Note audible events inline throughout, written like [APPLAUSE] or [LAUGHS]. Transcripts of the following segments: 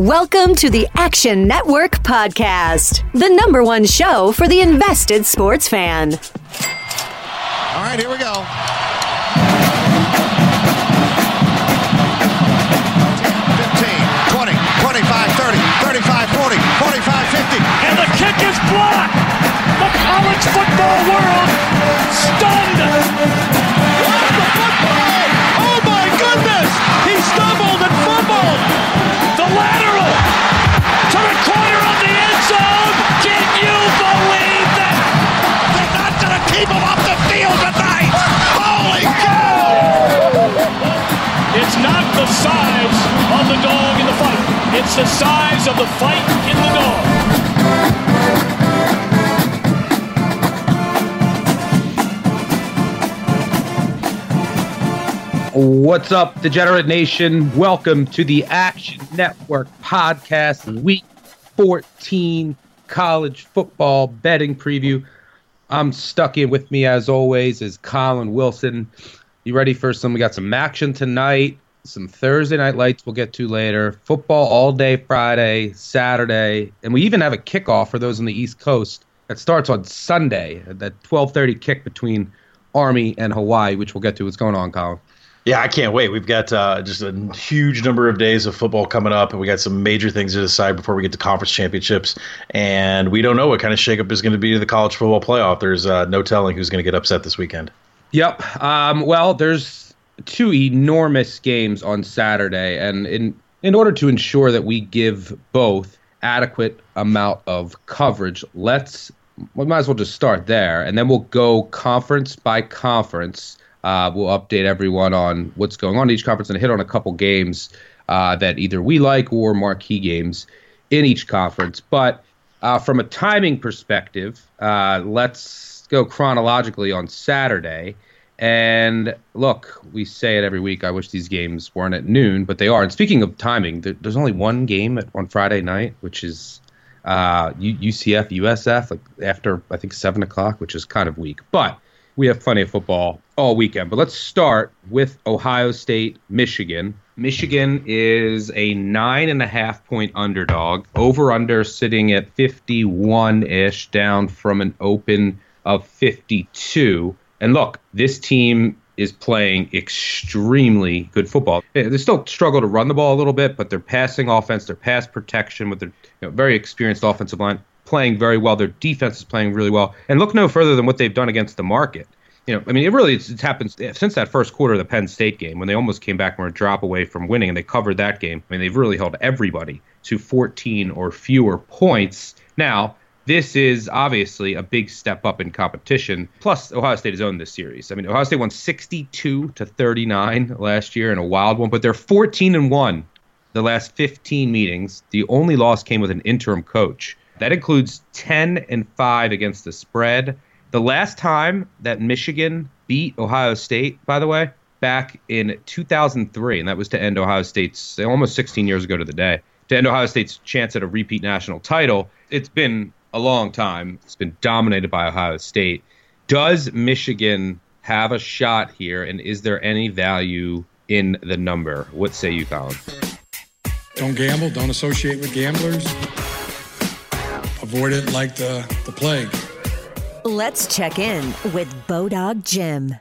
Welcome to the Action Network Podcast, the number one show for the invested sports fan. All right, here we go. 15, 20, 25, 30, 35, 40, 45, 50. And the kick is blocked. The college football world stunned. It's the size of the fight in the dog. What's up, Degenerate Nation? Welcome to the Action Network podcast, week 14 college football betting preview. I'm Stuckey with me, as always, is Collin Wilson. You ready for some? We got some action tonight, some Thursday night lights we'll get to later, football all day Friday, Saturday, and we even have a kickoff for those on the East Coast that starts on Sunday, that 1230 kick between Army and Hawaii, which we'll get to. What's going on, Collin? Yeah, I can't wait. We've got uh, just a huge number of days of football coming up, and we got some major things to decide before we get to conference championships. And we don't know what kind of shakeup is going to be to the college football playoff. There's uh, no telling who's going to get upset this weekend. Yep. Um, well, there's two enormous games on Saturday, and in in order to ensure that we give both adequate amount of coverage, let's we might as well just start there, and then we'll go conference by conference. Uh, we'll update everyone on what's going on in each conference and hit on a couple games uh, that either we like or marquee games in each conference. But uh, from a timing perspective, uh, let's go chronologically on Saturday. And look, we say it every week. I wish these games weren't at noon, but they are. And speaking of timing, there, there's only one game at, on Friday night, which is uh, UCF USF, like after I think seven o'clock, which is kind of weak. But we have plenty of football all weekend. But let's start with Ohio State, Michigan. Michigan is a nine and a half point underdog. Over under sitting at 51 ish, down from an open of 52. And look, this team is playing extremely good football. They still struggle to run the ball a little bit, but their passing offense, their pass protection with their you know, very experienced offensive line playing very well. Their defense is playing really well. And look no further than what they've done against the market. You know, I mean, it really it's, it's happened eh, since that first quarter of the Penn State game when they almost came back and were a drop away from winning, and they covered that game. I mean, they've really held everybody to 14 or fewer points. Now, this is obviously a big step up in competition. Plus, Ohio State has owned this series. I mean, Ohio State won 62 to 39 last year in a wild one, but they're 14 and one the last 15 meetings. The only loss came with an interim coach. That includes 10 and 5 against the spread. The last time that Michigan beat Ohio State, by the way, back in 2003, and that was to end Ohio State's almost 16 years ago to the day, to end Ohio State's chance at a repeat national title. It's been a long time. It's been dominated by Ohio State. Does Michigan have a shot here, and is there any value in the number? What say you, Collin? Don't gamble. Don't associate with gamblers. Avoid it like the, the plague. Let's check in with Bodog Jim.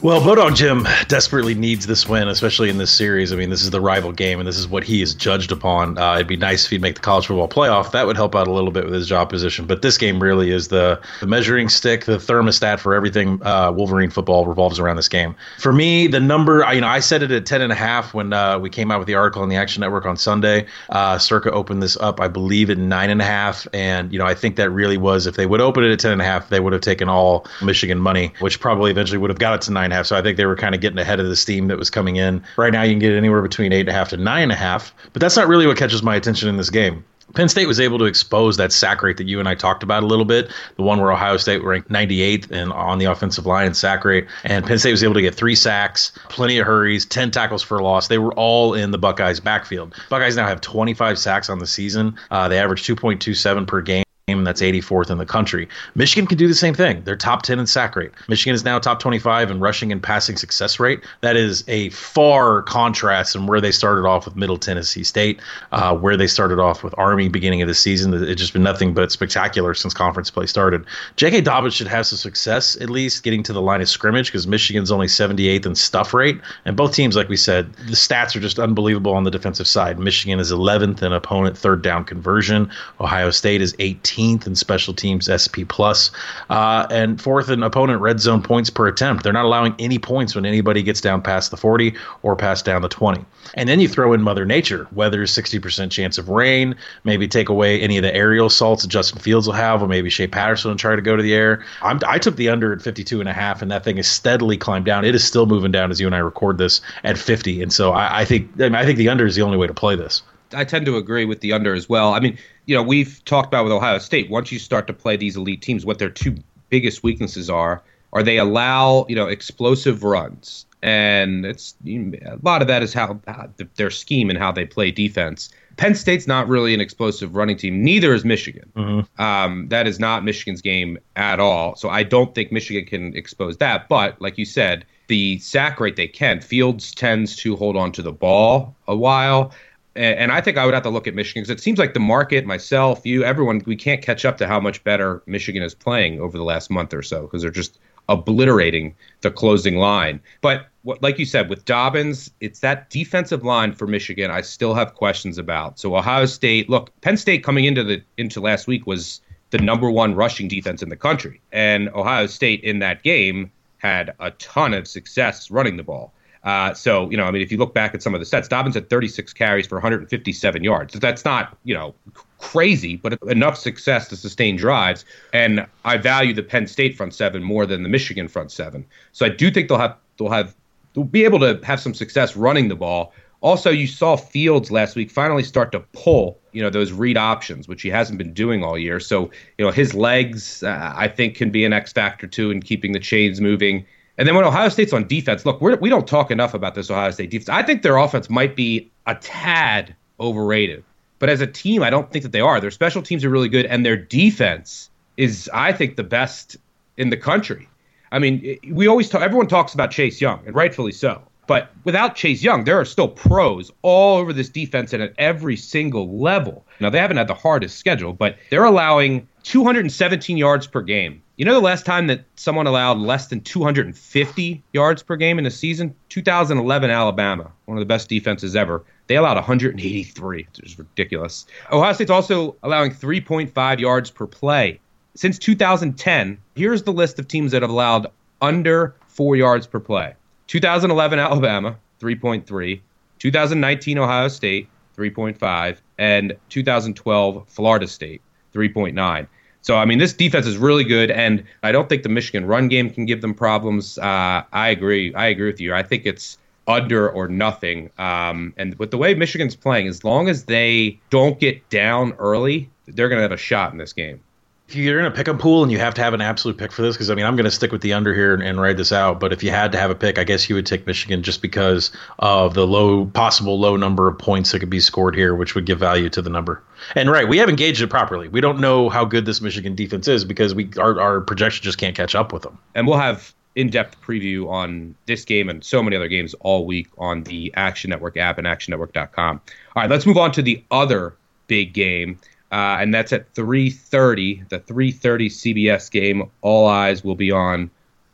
Well, Bodog Jim desperately needs this win, especially in this series. I mean, this is the rival game, and this is what he is judged upon. Uh, it'd be nice if he'd make the college football playoff. That would help out a little bit with his job position. But this game really is the, the measuring stick, the thermostat for everything uh, Wolverine football revolves around this game. For me, the number, you know, I set it at 10 and a half when uh, we came out with the article on the Action Network on Sunday. Uh, Circa opened this up, I believe, at nine and a half. And, you know, I think that really was, if they would open it at 10 and a half, they would have taken all Michigan money, which probably eventually would have got it to nine and a half. So I think they were kind of getting ahead of the steam that was coming in. Right now, you can get anywhere between eight and a half to nine and a half, but that's not really what catches my attention in this game. Penn State was able to expose that sack rate that you and I talked about a little bit, the one where Ohio State ranked 98th and on the offensive line in sack rate, and Penn State was able to get three sacks, plenty of hurries, 10 tackles for loss. They were all in the Buckeyes backfield. Buckeyes now have 25 sacks on the season. Uh, they average 2.27 per game. And That's 84th in the country. Michigan can do the same thing. They're top 10 in sack rate. Michigan is now top 25 in rushing and passing success rate. That is a far contrast from where they started off with Middle Tennessee State, uh, where they started off with Army beginning of the season. It's just been nothing but spectacular since conference play started. J.K. Dobbins should have some success at least getting to the line of scrimmage because Michigan's only 78th in stuff rate, and both teams, like we said, the stats are just unbelievable on the defensive side. Michigan is 11th in opponent third down conversion. Ohio State is 18th in special teams SP plus, uh, and fourth in opponent red zone points per attempt. They're not allowing any points when anybody gets down past the 40 or past down the 20. And then you throw in Mother Nature, weather's 60% chance of rain, maybe take away any of the aerial assaults that Justin Fields will have, or maybe Shea Patterson will try to go to the air. I'm, I took the under at 52 and a half, and that thing is steadily climbed down. It is still moving down as you and I record this at 50. And so I, I think I, mean, I think the under is the only way to play this. I tend to agree with the under as well. I mean, you know, we've talked about with Ohio State. Once you start to play these elite teams, what their two biggest weaknesses are are they allow you know explosive runs, and it's a lot of that is how, how their scheme and how they play defense. Penn State's not really an explosive running team. Neither is Michigan. Mm-hmm. Um, that is not Michigan's game at all. So I don't think Michigan can expose that. But like you said, the sack rate they can. Fields tends to hold on to the ball a while. And I think I would have to look at Michigan because it seems like the market, myself, you, everyone, we can't catch up to how much better Michigan is playing over the last month or so because they're just obliterating the closing line. But what, like you said, with Dobbins, it's that defensive line for Michigan. I still have questions about. So Ohio State, look, Penn State coming into the into last week was the number one rushing defense in the country, and Ohio State in that game had a ton of success running the ball. Uh, so, you know, I mean, if you look back at some of the stats, Dobbins had 36 carries for 157 yards. That's not, you know, crazy, but enough success to sustain drives. And I value the Penn State front seven more than the Michigan front seven. So I do think they'll have they'll have they'll be able to have some success running the ball. Also, you saw Fields last week finally start to pull, you know, those read options, which he hasn't been doing all year. So, you know, his legs, uh, I think, can be an X factor too in keeping the chains moving. And then when Ohio State's on defense, look, we're, we do not talk enough about this Ohio State defense. I think their offense might be a tad overrated. But as a team, I don't think that they are. Their special teams are really good, and their defense is, I think, the best in the country. I mean, we always talk, everyone talks about Chase Young, and rightfully so. But without Chase Young, there are still pros all over this defense and at every single level. Now, they haven't had the hardest schedule, but they're allowing 217 yards per game. You know the last time that someone allowed less than 250 yards per game in a season? 2011 Alabama, one of the best defenses ever. They allowed 183, which is ridiculous. Ohio State's also allowing 3.5 yards per play. Since 2010, here's the list of teams that have allowed under four yards per play 2011 Alabama, 3.3, 2019 Ohio State, 3.5, and 2012 Florida State, 3.9. So, I mean, this defense is really good, and I don't think the Michigan run game can give them problems. Uh, I agree. I agree with you. I think it's under or nothing. Um, and with the way Michigan's playing, as long as they don't get down early, they're going to have a shot in this game. If you're in a pick 'em pool and you have to have an absolute pick for this, because I mean, I'm going to stick with the under here and, and ride this out. But if you had to have a pick, I guess you would take Michigan just because of the low possible low number of points that could be scored here, which would give value to the number. And right, we haven't gauged it properly. We don't know how good this Michigan defense is because we our, our projection just can't catch up with them. And we'll have in-depth preview on this game and so many other games all week on the Action Network app and actionnetwork.com. All right, let's move on to the other big game, uh, and that's at 3:30. The 3:30 CBS game. All eyes will be on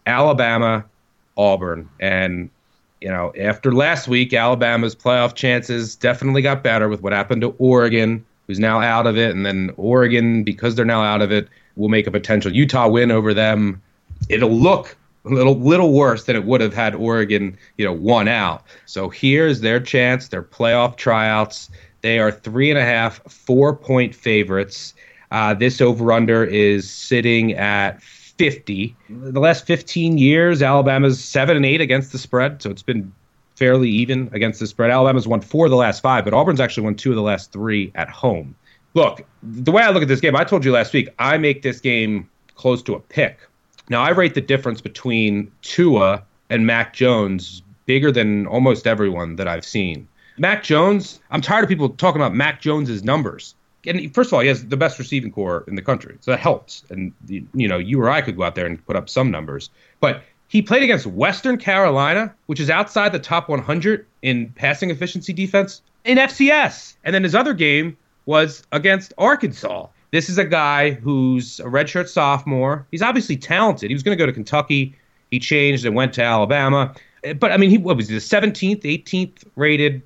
Alabama, Auburn, and you know after last week, Alabama's playoff chances definitely got better with what happened to Oregon, who's now out of it, and then Oregon because they're now out of it will make a potential Utah win over them. It'll look a little little worse than it would have had Oregon, you know, won out. So here's their chance, their playoff tryouts. They are three and a half, four point favorites. Uh, this over under is sitting at 50. The last 15 years, Alabama's seven and eight against the spread, so it's been fairly even against the spread. Alabama's won four of the last five, but Auburn's actually won two of the last three at home. Look, the way I look at this game, I told you last week, I make this game close to a pick. Now, I rate the difference between Tua and Mac Jones bigger than almost everyone that I've seen. Mac Jones, I'm tired of people talking about Mac Jones's numbers. and first of all, he has the best receiving corps in the country, so that helps. And you know, you or I could go out there and put up some numbers, but he played against Western Carolina, which is outside the top 100 in passing efficiency defense in FCS, and then his other game was against Arkansas. This is a guy who's a redshirt sophomore. He's obviously talented. He was going to go to Kentucky. He changed and went to Alabama. But I mean, he what was he, the 17th, 18th rated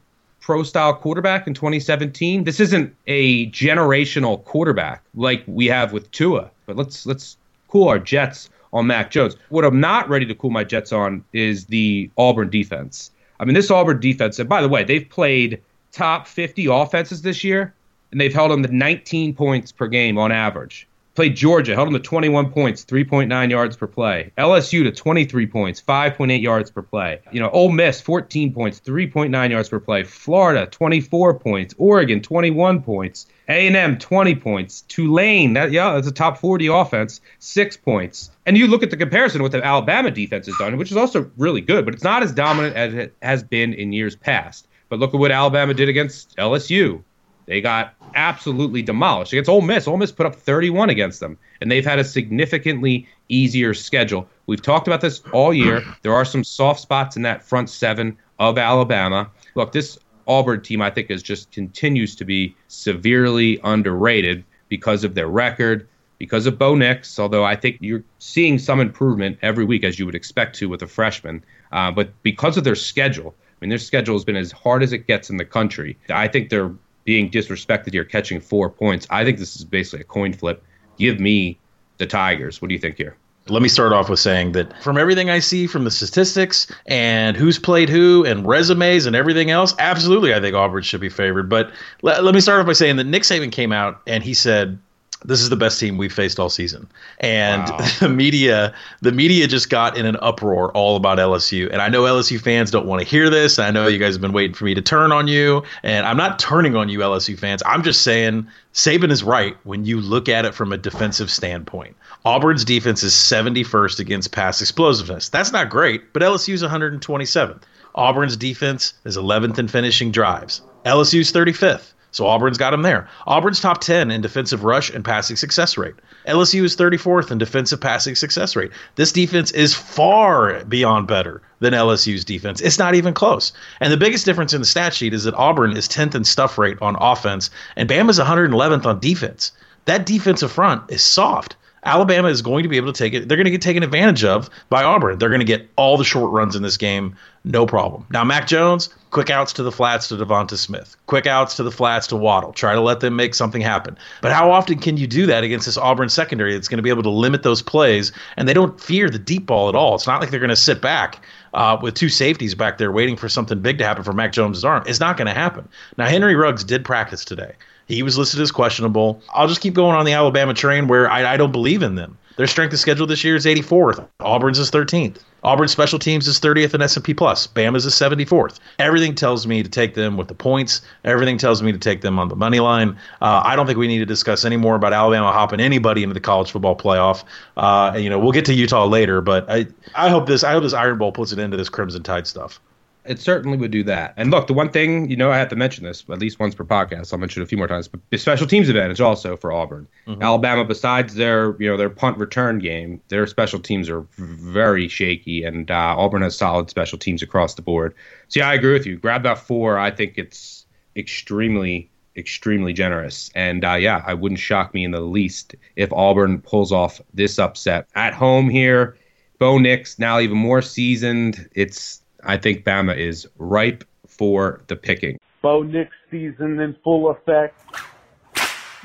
pro style quarterback in 2017. This isn't a generational quarterback like we have with Tua. But let's let's cool our jets on Mac Jones. What I'm not ready to cool my jets on is the Auburn defense. I mean, this Auburn defense, and by the way, they've played top 50 offenses this year, and they've held them to 19 points per game on average. Played Georgia, held them to 21 points, 3.9 yards per play. LSU to 23 points, 5.8 yards per play. You know, Ole Miss 14 points, 3.9 yards per play. Florida 24 points. Oregon 21 points. A&M 20 points. Tulane, that, yeah, that's a top 40 offense, six points. And you look at the comparison with the Alabama defense has done, which is also really good, but it's not as dominant as it has been in years past. But look at what Alabama did against LSU. They got absolutely demolished against Ole Miss. Ole Miss put up 31 against them, and they've had a significantly easier schedule. We've talked about this all year. [CLEARS THROAT] There are some soft spots in that front seven of Alabama. Look, this Auburn team, I think, is just continues to be severely underrated because of their record, because of Bo Nix. Although I think you're seeing some improvement every week, as you would expect to with a freshman, uh, but because of their schedule. I mean, their schedule has been as hard as it gets in the country. I think they're being disrespected here, catching four points. I think this is basically a coin flip. Give me the Tigers. What do you think here? Let me start off with saying that from everything I see from the statistics and who's played who and resumes and everything else, absolutely, I think Auburn should be favored. But let, let me start off by saying that Nick Saban came out and he said this is the best team we've faced all season. And wow. [LAUGHS] the media, the media just got in an uproar all about LSU. And I know LSU fans don't want to hear this. I know you guys have been waiting for me to turn on you. And I'm not turning on you, LSU fans. I'm just saying Saban is right when you look at it from a defensive standpoint. Auburn's defense is 71st against pass explosiveness. That's not great, but LSU's 127th. Auburn's defense is 11th in finishing drives. LSU's 35th. So Auburn's got him there. Auburn's top 10 in defensive rush and passing success rate. LSU is 34th in defensive passing success rate. This defense is far beyond better than LSU's defense. It's not even close. And the biggest difference in the stat sheet is that Auburn is 10th in stuff rate on offense, and Bama's 111th on defense. That defensive front is soft. Alabama is going to be able to take it. They're going to get taken advantage of by Auburn. They're going to get all the short runs in this game, no problem. Now, Mac Jones, quick outs to the flats to Devonta Smith, quick outs to the flats to Waddle. Try to let them make something happen. But how often can you do that against this Auburn secondary that's going to be able to limit those plays? And they don't fear the deep ball at all. It's not like they're going to sit back uh, with two safeties back there waiting for something big to happen for Mac Jones' arm. It's not going to happen. Now, Henry Ruggs did practice today. He was listed as questionable. I'll just keep going on the Alabama train where I, I don't believe in them. Their strength of schedule this year is 84th. Auburn's is 13th. Auburn's special teams is 30th in S&P Plus. Bama's is 74th. Everything tells me to take them with the points. Everything tells me to take them on the money line. Uh, I don't think we need to discuss any more about Alabama hopping anybody into the college football playoff. Uh, and, you know, we'll get to Utah later, but I, I hope this I hope this Iron Bowl puts an end to this Crimson Tide stuff it certainly would do that. And look, the one thing, you know, I have to mention this at least once per podcast. I'll mention it a few more times, but the special teams advantage also for Auburn. Mm-hmm. Alabama, besides their, you know, their punt return game, their special teams are very shaky, and uh, Auburn has solid special teams across the board. So yeah, I agree with you. Grab that four. I think it's extremely, extremely generous. And uh, yeah, I wouldn't shock me in the least if Auburn pulls off this upset at home here. Bo Nix now even more seasoned. It's I think Bama is ripe for the picking. Bo Nix season in full effect.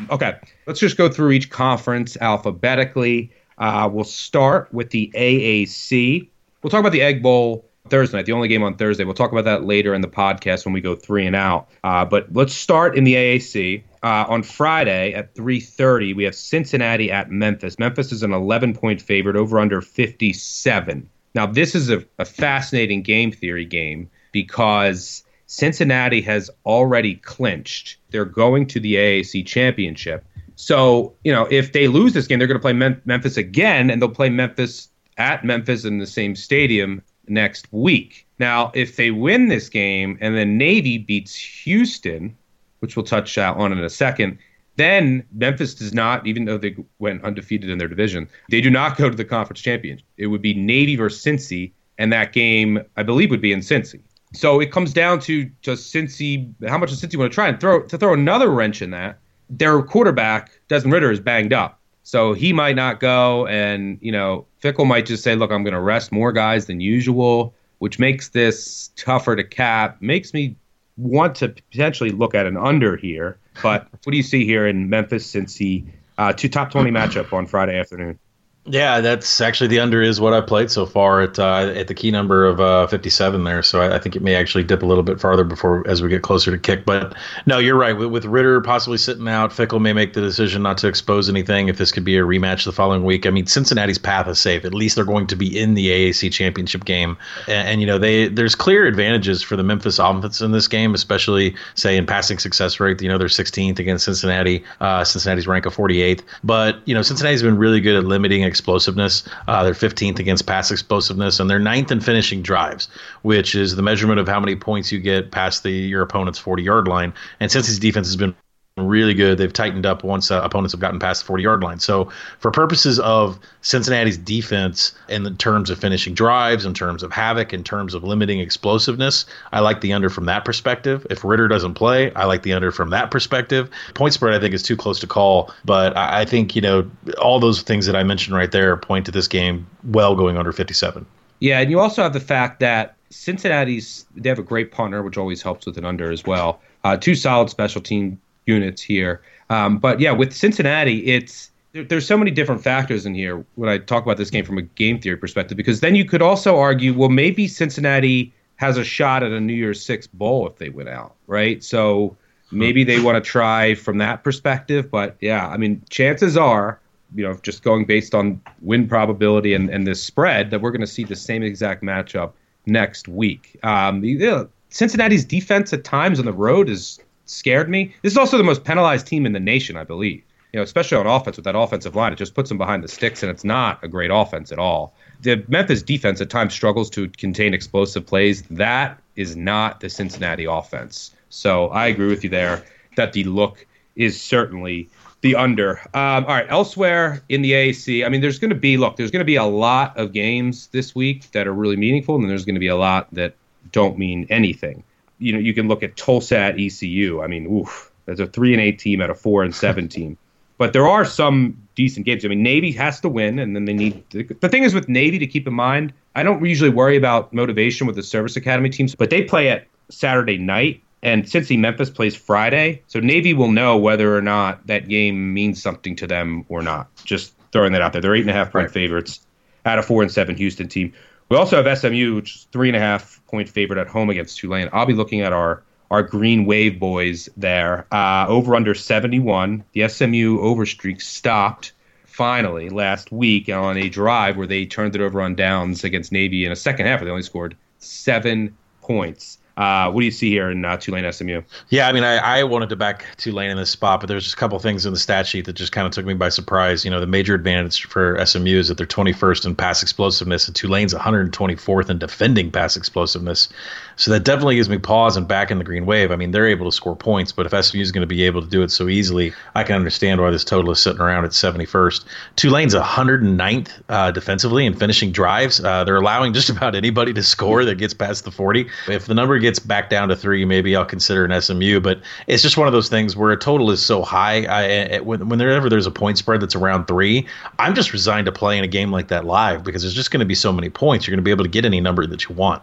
Okay, let's just go through each conference alphabetically. Uh, we'll start with the AAC. We'll talk about the Egg Bowl Thursday night, the only game on Thursday. We'll talk about that later in the podcast when we go three and out. Uh, but let's start in the AAC. Uh, on Friday at 3:30, we have Cincinnati at Memphis. Memphis is an 11 point favorite over under 57. Now, this is a, a fascinating game theory game because Cincinnati has already clinched. They're going to the AAC championship. So, you know, if they lose this game, they're going to play Mem- Memphis again, and they'll play Memphis at Memphis in the same stadium next week. Now, if they win this game and then Navy beats Houston, which we'll touch on in a second, Then Memphis does not, even though they went undefeated in their division, they do not go to the conference championship. It would be Navy versus Cincy, and that game, I believe, would be in Cincy. So it comes down to just Cincy, how much does Cincy want to try and throw to throw another wrench in that? Their quarterback, Desmond Ridder, is banged up. So he might not go, and you know, Fickell might just say, "Look, I'm going to rest more guys than usual," which makes this tougher to cap. Makes me want to potentially look at an under here. But what do you see here in Memphis, Cincy, uh, two top 20 matchup on Friday afternoon? Yeah, that's actually the under is what I played so far at uh, at the key number of uh, 57 there. So I, I, think it may actually dip a little bit farther before as we get closer to kick. But no, you're right. With, with Ridder possibly sitting out, Fickell may make the decision not to expose anything if this could be a rematch the following week. I mean, Cincinnati's path is safe. At least they're going to be in the AAC championship game, and, and you know they there's clear advantages for the Memphis offense in this game, especially say in passing success rate. You know they're 16th against Cincinnati. Uh, Cincinnati's rank of 48th, but you know Cincinnati's been really good at limiting explosiveness. Uh, they're 15th against pass explosiveness, and they're ninth in finishing drives, which is the measurement of how many points you get past the your opponent's 40 yard line. And Cincy's defense has been really good. They've tightened up once uh, opponents have gotten past the 40 yard line. So, for purposes of Cincinnati's defense, in terms of finishing drives, in terms of havoc, in terms of limiting explosiveness, I like the under from that perspective. If Ridder doesn't play, I like the under from that perspective. Point spread, I think, is too close to call, but I, I think, you know, all those things that I mentioned right there point to this game well going under 57. Yeah, and you also have the fact that Cincinnati's, they have a great punter, which always helps with an under as well. Uh, two solid special team units here. Um, but yeah, with Cincinnati, it's there, there's so many different factors in here when I talk about this game from a game theory perspective. Because then you could also argue, well, maybe Cincinnati has a shot at a New Year's Six bowl if they win out, right? So maybe they want to try from that perspective. But yeah, I mean, chances are, you know, just going based on win probability and, and this spread, that we're going to see the same exact matchup next week. Um, you know, Cincinnati's defense at times on the road is scared me. This is also the most penalized team in the nation, I believe. You know, especially on offense with that offensive line, it just puts them behind the sticks, and it's not a great offense at all. The Memphis defense at times struggles to contain explosive plays. That is not the Cincinnati offense. So I agree with you there that the look is certainly the under. Um, all right, elsewhere in the AAC, I mean, there's going to be look, there's going to be a lot of games this week that are really meaningful, and there's going to be a lot that don't mean anything you know, you can look at Tulsa at ECU. I mean, oof, there's a three and eight team at a four and seven team. [LAUGHS] But there are some decent games. I mean, Navy has to win, and then they need. To, the thing is with Navy to keep in mind, I don't usually worry about motivation with the service academy teams, but they play at Saturday night, and Cincy Memphis plays Friday, so Navy will know whether or not that game means something to them or not. Just throwing that out there. They're eight and a half point right. favorites at a four and seven Houston team. We also have SMU, which is three and a half point favorite at home against Tulane. I'll be looking at our our Green Wave boys there. Uh, over under 71. The SMU overstreak stopped finally last week on a drive where they turned it over on downs against Navy in a second half. Where they only scored seven points. Uh, what do you see here in uh, Tulane SMU? Yeah, I mean, I, I wanted to back Tulane in this spot, but there's just a couple things in the stat sheet that just kind of took me by surprise. You know, the major advantage for SMU is that they're 21st in pass explosiveness, and Tulane's 124th in defending pass explosiveness. So that definitely gives me pause and back in the green wave. I mean, they're able to score points, but if SMU is going to be able to do it so easily, I can understand why this total is sitting around at 71st. Tulane's 109th uh, defensively in finishing drives. Uh, they're allowing just [LAUGHS] about anybody to score that gets past the 40. If the number gets back down to three, maybe I'll consider an SMU. But it's just one of those things where a total is so high. I, when, whenever there's a point spread that's around three, I'm just resigned to playing a game like that live because there's just going to be so many points. You're going to be able to get any number that you want.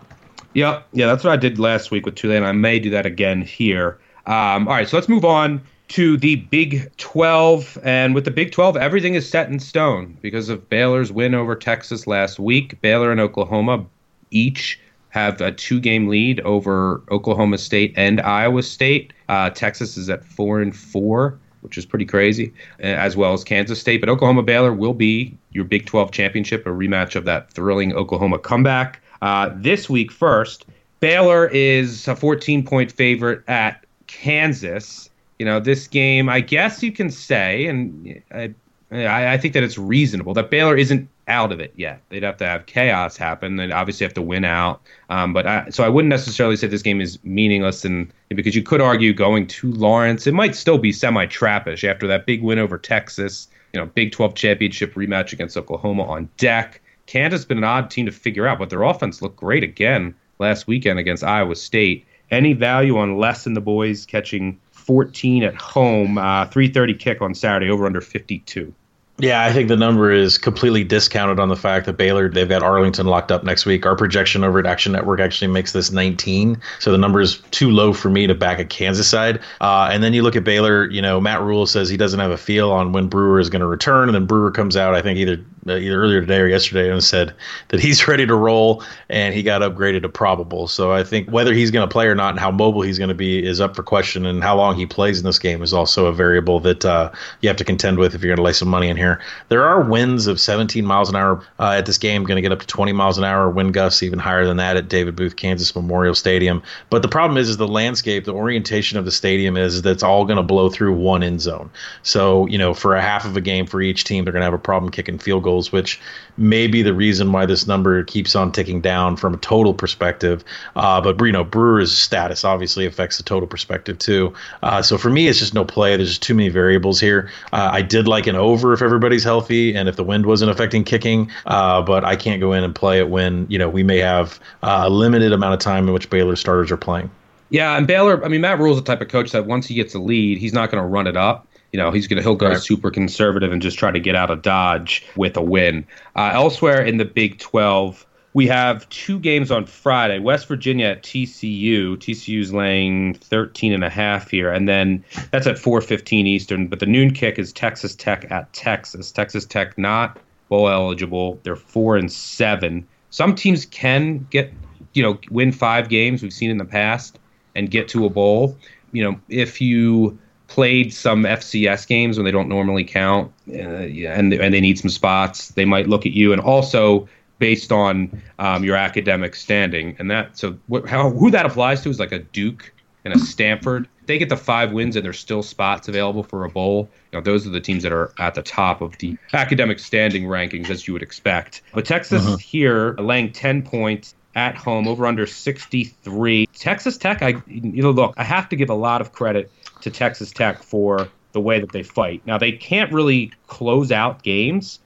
Yeah, yeah, that's what I did last week with Tulane. I may do that again here. Um, all right, so let's move on to the Big 12. And with the Big 12, everything is set in stone because of Baylor's win over Texas last week. Baylor and Oklahoma each have a two game lead over Oklahoma State and Iowa State. Uh, Texas is at four and four, which is pretty crazy, as well as Kansas State. But Oklahoma Baylor will be your Big 12 championship, a rematch of that thrilling Oklahoma comeback. Uh, this week, first, Baylor is a 14 point favorite at Kansas. You know, this game, I guess you can say, and I, I think that it's reasonable that Baylor isn't out of it yet. They'd have to have chaos happen. They'd obviously have to win out. Um, but I, so I wouldn't necessarily say this game is meaningless, and because you could argue going to Lawrence, it might still be semi-trappish after that big win over Texas. You know, Big 12 championship rematch against Oklahoma on deck. Kansas has been an odd team to figure out, but their offense looked great again last weekend against Iowa State. Any value on less than the boys catching 14 at home, uh, 3:30 kick on Saturday over under 52. Yeah, I think the number is completely discounted on the fact that Baylor, they've got Arlington locked up next week. Our projection over at Action Network actually makes this 19. So the number is too low for me to back a Kansas side. Uh, and then you look at Baylor, you know, Matt Rhule says he doesn't have a feel on when Brewer is going to return. And then Brewer comes out, I think either either earlier today or yesterday and said that he's [LAUGHS] ready to roll and he got upgraded to probable. So I think whether he's going to play or not and how mobile he's going to be is up for question. And how long he plays in this game is also a variable that uh, you have to contend with if you're going to lay some money in here. There are winds of 17 miles an hour uh, at this game, going to get up to 20 miles an hour. Wind gusts even higher than that at David Booth, Kansas Memorial Stadium. But the problem is, is the landscape, the orientation of the stadium is that's all going to blow through one end zone. So you know, for a half of a game for each team, they're going to have a problem kicking field goals, which may be the reason why this number keeps on ticking down from a total perspective. Uh, but you know, Brewer's status obviously affects the total perspective too. Uh, so for me, it's just no play. There's just too many variables here. Uh, I did like an over if everybody's healthy and if the wind wasn't affecting kicking, uh, but I can't go in and play it when you know we may have a limited amount of time in which Baylor starters are playing. Yeah, and Baylor. I mean, Matt Rhule's the type of coach that once he gets a lead, he's not going to run it up you know he's gonna he'll go right. super conservative and just try to get out of dodge with a win. Uh, elsewhere in the Big 12, we have two games on Friday. West Virginia at TCU. TCU's laying 13 and a half here, and then that's at 4:15 Eastern. But the noon kick is Texas Tech at Texas. Texas Tech not bowl eligible. They're four and seven. Some teams can get you know win five games. We've seen in the past and get to a bowl. You know if you played some FCS games when they don't normally count, uh, and and they need some spots, they might look at you. And also based on um, your academic standing, and that so wh- how who that applies to is like a Duke and a Stanford. They get the five wins and there's still spots available for a bowl. You know, those are the teams that are at the top of the academic standing rankings, as you would expect. But Texas uh-huh. here laying 10 points at home over under 63. Texas Tech, I you know, look, I have to give a lot of credit to Texas Tech for the way that they fight. Now they can't really close out games,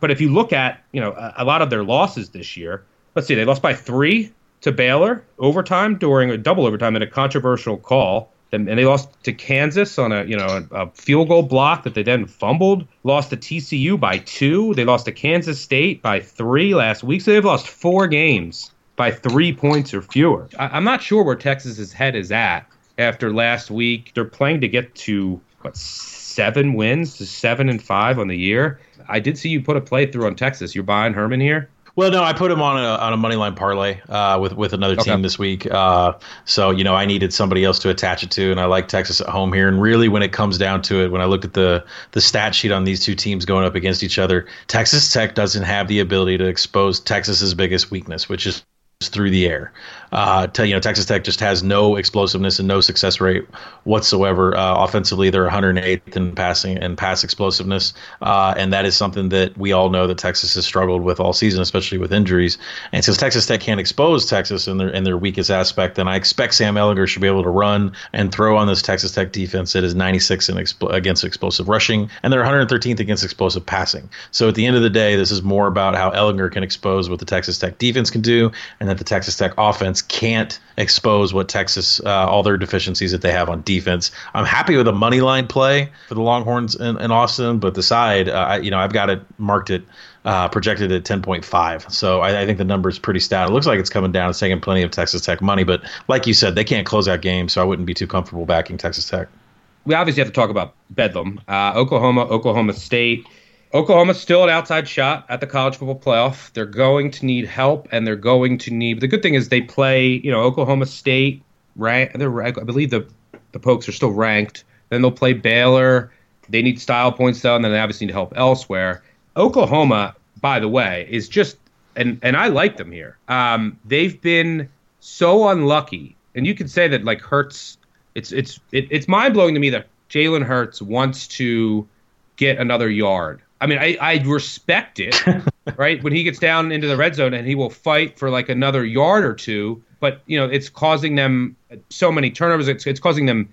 but if you look at you know a, a lot of their losses this year, let's see, they lost by three to Baylor overtime during a double overtime in a controversial call. And, they lost to Kansas on a you know a, a, field goal block that they then fumbled. Lost to TCU by two. They lost to Kansas State by three last week. So they've lost four games by three points or fewer. I, I'm not sure where Texas's head is at after last week. They're playing to get to what seven wins to seven and five on the year. I did see you put a play through on Texas. You're buying Herman here. Well, no, I put him on a on a money line parlay uh, with with another team okay. this week. Uh, so you know, I needed somebody else to attach it to, and I like Texas at home here. And really, when it comes down to it, when I looked at the the stat sheet on these two teams going up against each other, Texas Tech doesn't have the ability to expose Texas's biggest weakness, which is through the air. Uh, you know, Texas Tech just has no explosiveness and no success rate whatsoever. Uh, offensively, they're 108th in passing and pass explosiveness, uh, and that is something that we all know that Texas has struggled with all season, especially with injuries. And since Texas Tech can't expose Texas in their in their weakest aspect, then I expect Sam Ehlinger should be able to run and throw on this Texas Tech defense that is 96 in exp- against explosive rushing, and they're 113th against explosive passing. So at the end of the day, this is more about how Ehlinger can expose what the Texas Tech defense can do, and that the Texas Tech offense can't expose what Texas uh, all their deficiencies that they have on defense. I'm happy with a money line play for the Longhorns in, in Austin, but the side, uh, I, you know, I've got it marked it uh, projected at 10.5. So I, I, think the number is pretty stout. It looks like it's coming down. It's taking plenty of Texas Tech money, but like you said, they can't close out games, so I wouldn't be too comfortable backing Texas Tech. We obviously have to talk about Bedlam, uh, Oklahoma, Oklahoma State. Oklahoma's still an outside shot at the college football playoff. They're going to need help, and they're going to need. The good thing is they play. You know, Oklahoma State. Rank. They're. I believe the the Pokes are still ranked. Then they'll play Baylor. They need style points though, and then they obviously need help elsewhere. Oklahoma, by the way, is just and and I like them here. Um, they've been so unlucky, and you could say that like Hurts. It's it's it, it's mind blowing to me that Jalen Hurts wants to get another yard I mean, I, I respect it, [LAUGHS] right? When he gets down into the red zone and he will fight for like another yard or two, but you know, it's causing them so many turnovers. It's, it's causing them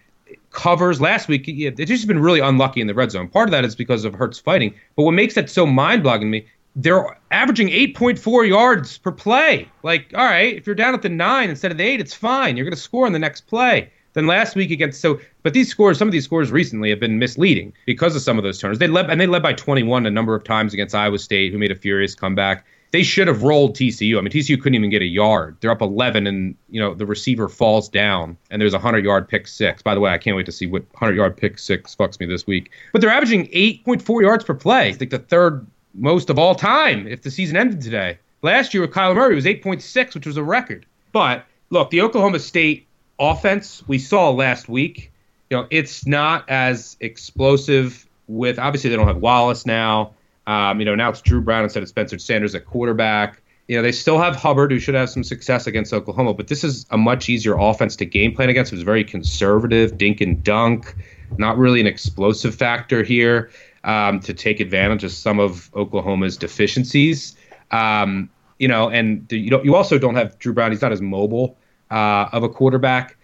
covers. Last week, it's just been really unlucky in the red zone. Part of that is because of Hurts fighting. But what makes that so mind boggling to me, they're averaging 8.4 yards per play. Like, all right, if you're down at the nine instead of the eight, it's fine. You're going to score in the next play. Then last week against so, but these scores, some of these scores recently have been misleading because of some of those turns. They led and they led by 21 a number of times against Iowa State, who made a furious comeback. They should have rolled TCU. I mean, TCU couldn't even get a yard. They're up 11, and you know the receiver falls down, and there's a 100 yard pick six. By the way, I can't wait to see what 100 yard pick six fucks me this week. But they're averaging 8.4 yards per play. I think the third most of all time if the season ended today. Last year with Kyler Murray was 8.6, which was a record. But look, the Oklahoma State offense we saw last week, you know, it's not as explosive with obviously they don't have Wallace now. Um, you know, now it's Dru Brown instead of Spencer Sanders at quarterback. You know, they still have Hubbard, who should have some success against Oklahoma, but this is a much easier offense to game plan against. It was very conservative, dink and dunk, not really an explosive factor here um, to take advantage of some of Oklahoma's deficiencies. Um, you know, and the, you know, you also don't have Dru Brown. He's not as mobile uh, of a quarterback.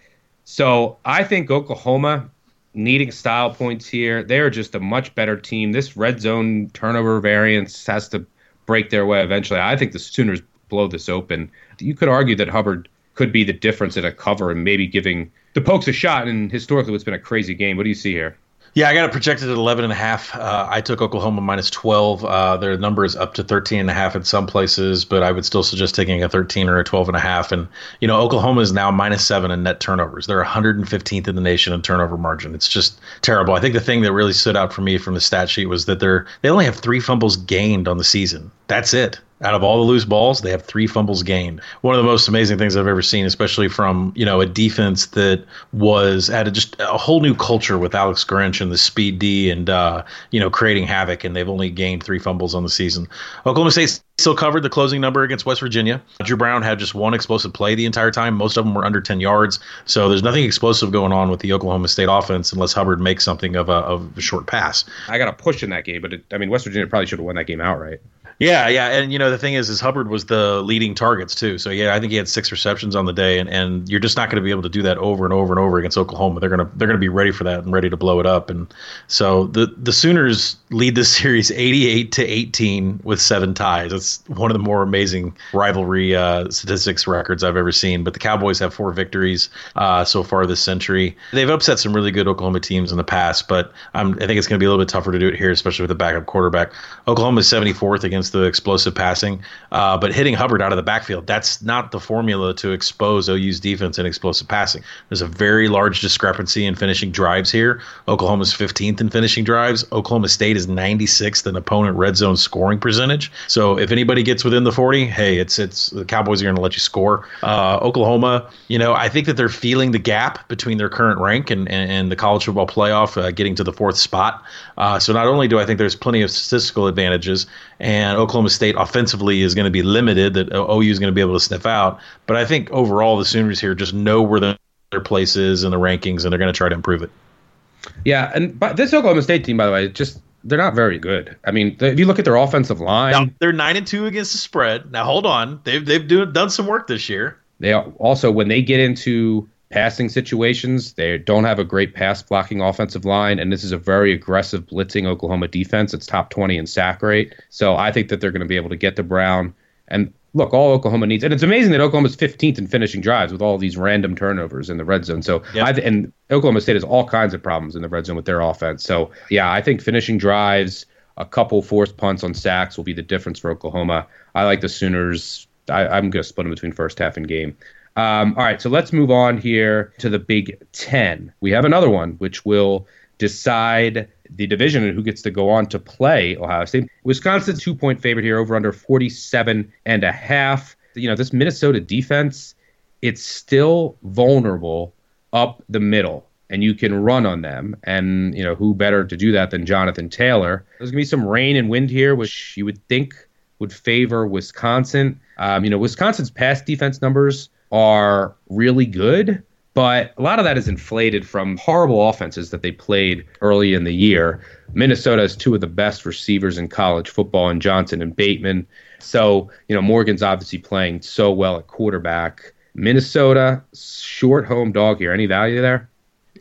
So I think Oklahoma needing style points here. They are just a much better team. This red zone turnover variance has to break their way eventually. I think the Sooners blow this open. You could argue that Hubbard could be the difference in a cover and maybe giving the Pokes a shot. And historically, it's been a crazy game. What do you see here? Yeah, I got it projected at 11 and a half. Uh, I took Oklahoma minus 12. Uh, their number is up to 13 and a half in some places, but I would still suggest taking a 13 or a 12 and a half. And, you know, Oklahoma is now minus seven in net turnovers. They're 115th in the nation in turnover margin. It's just terrible. I think the thing that really stood out for me from the stat sheet was that they're, they only have three fumbles gained on the season. That's it out of all the loose balls, they have three fumbles gained. One of the most amazing things I've ever seen, especially from you know a defense that was at a, just a whole new culture with Alex Grinch and the speed D and uh, you know creating havoc, and they've only gained three fumbles on the season. Oklahoma State still covered the closing number against West Virginia. Dru Brown had just one explosive play the entire time. Most of them were under 10 yards. So there's nothing explosive going on with the Oklahoma State offense unless Hubbard makes something of a, of a short pass. I got a push in that game, but it, I mean, West Virginia probably should have won that game outright. Yeah, yeah, and you know the thing is, is Hubbard was the leading targets too. So yeah, I think he had six receptions on the day, and, and you're just not going to be able to do that over and over and over against Oklahoma. They're gonna they're gonna be ready for that and ready to blow it up. And so the the Sooners lead this [LAUGHS] series 88 to 18 with seven ties. It's one of the more amazing rivalry uh, statistics records I've ever seen. But the Cowboys have four victories uh, so far this century. They've upset some really good Oklahoma teams in the past, but I'm, I think it's going to be a little bit tougher to do it here, especially with a backup quarterback. Oklahoma is 74th against the explosive passing, uh, but hitting Hubbard out of the backfield, that's not the formula to expose OU's defense in explosive passing. There's a very large discrepancy in finishing drives here. Oklahoma's 15th in finishing drives. Oklahoma State is 96th in opponent red zone scoring percentage. So if anybody gets within the 40, hey, it's it's the Cowboys are going to let you score. Uh, Oklahoma, you know, I think that they're feeling the gap between their current rank and, and, and the college football playoff, uh, getting to the fourth spot. Uh, so not only do I think there's plenty of statistical advantages, and Oklahoma State offensively is going to be limited that OU is going to be able to sniff out. But I think overall the Sooners here just know where the, their place is in the rankings, and they're going to try to improve it. Yeah, and but this Oklahoma State team, by the way, just they're not very good. I mean, if you look at their offensive line, now, they're nine and two against the spread. Now hold on, they've they've do, done some work this year. They also when they get into passing situations. They don't have a great pass blocking offensive line, and this is a very aggressive blitzing Oklahoma defense. It's top 20 in sack rate. So I think that they're going to be able to get to Brown. And look, all Oklahoma needs, and it's amazing that Oklahoma's 15th in finishing drives with all these random turnovers in the red zone. So, yep. I, and Oklahoma State has all kinds of problems in the red zone with their offense. So, yeah, I think finishing drives, a couple forced punts on sacks will be the difference for Oklahoma. I like the Sooners. I, I'm going to split them between first half and game. Um, all right, so let's move on here to the Big Ten. We have another one which will decide the division and who gets to go on to play Ohio State. Wisconsin two point favorite here, over under 47 and a half. You know, this Minnesota defense, it's still vulnerable up the middle and you can run on them. And, you know, who better to do that than Jonathan Taylor? There's going to be some rain and wind here, which you would think would favor Wisconsin. Um, you know, Wisconsin's pass defense numbers are really good, But a lot of that is inflated from horrible offenses that they played early in the year. Minnesota has two of the best receivers in college football in Johnson and Bateman. So, you know, Morgan's obviously playing so well at quarterback. Minnesota, short home dog here. Any value there?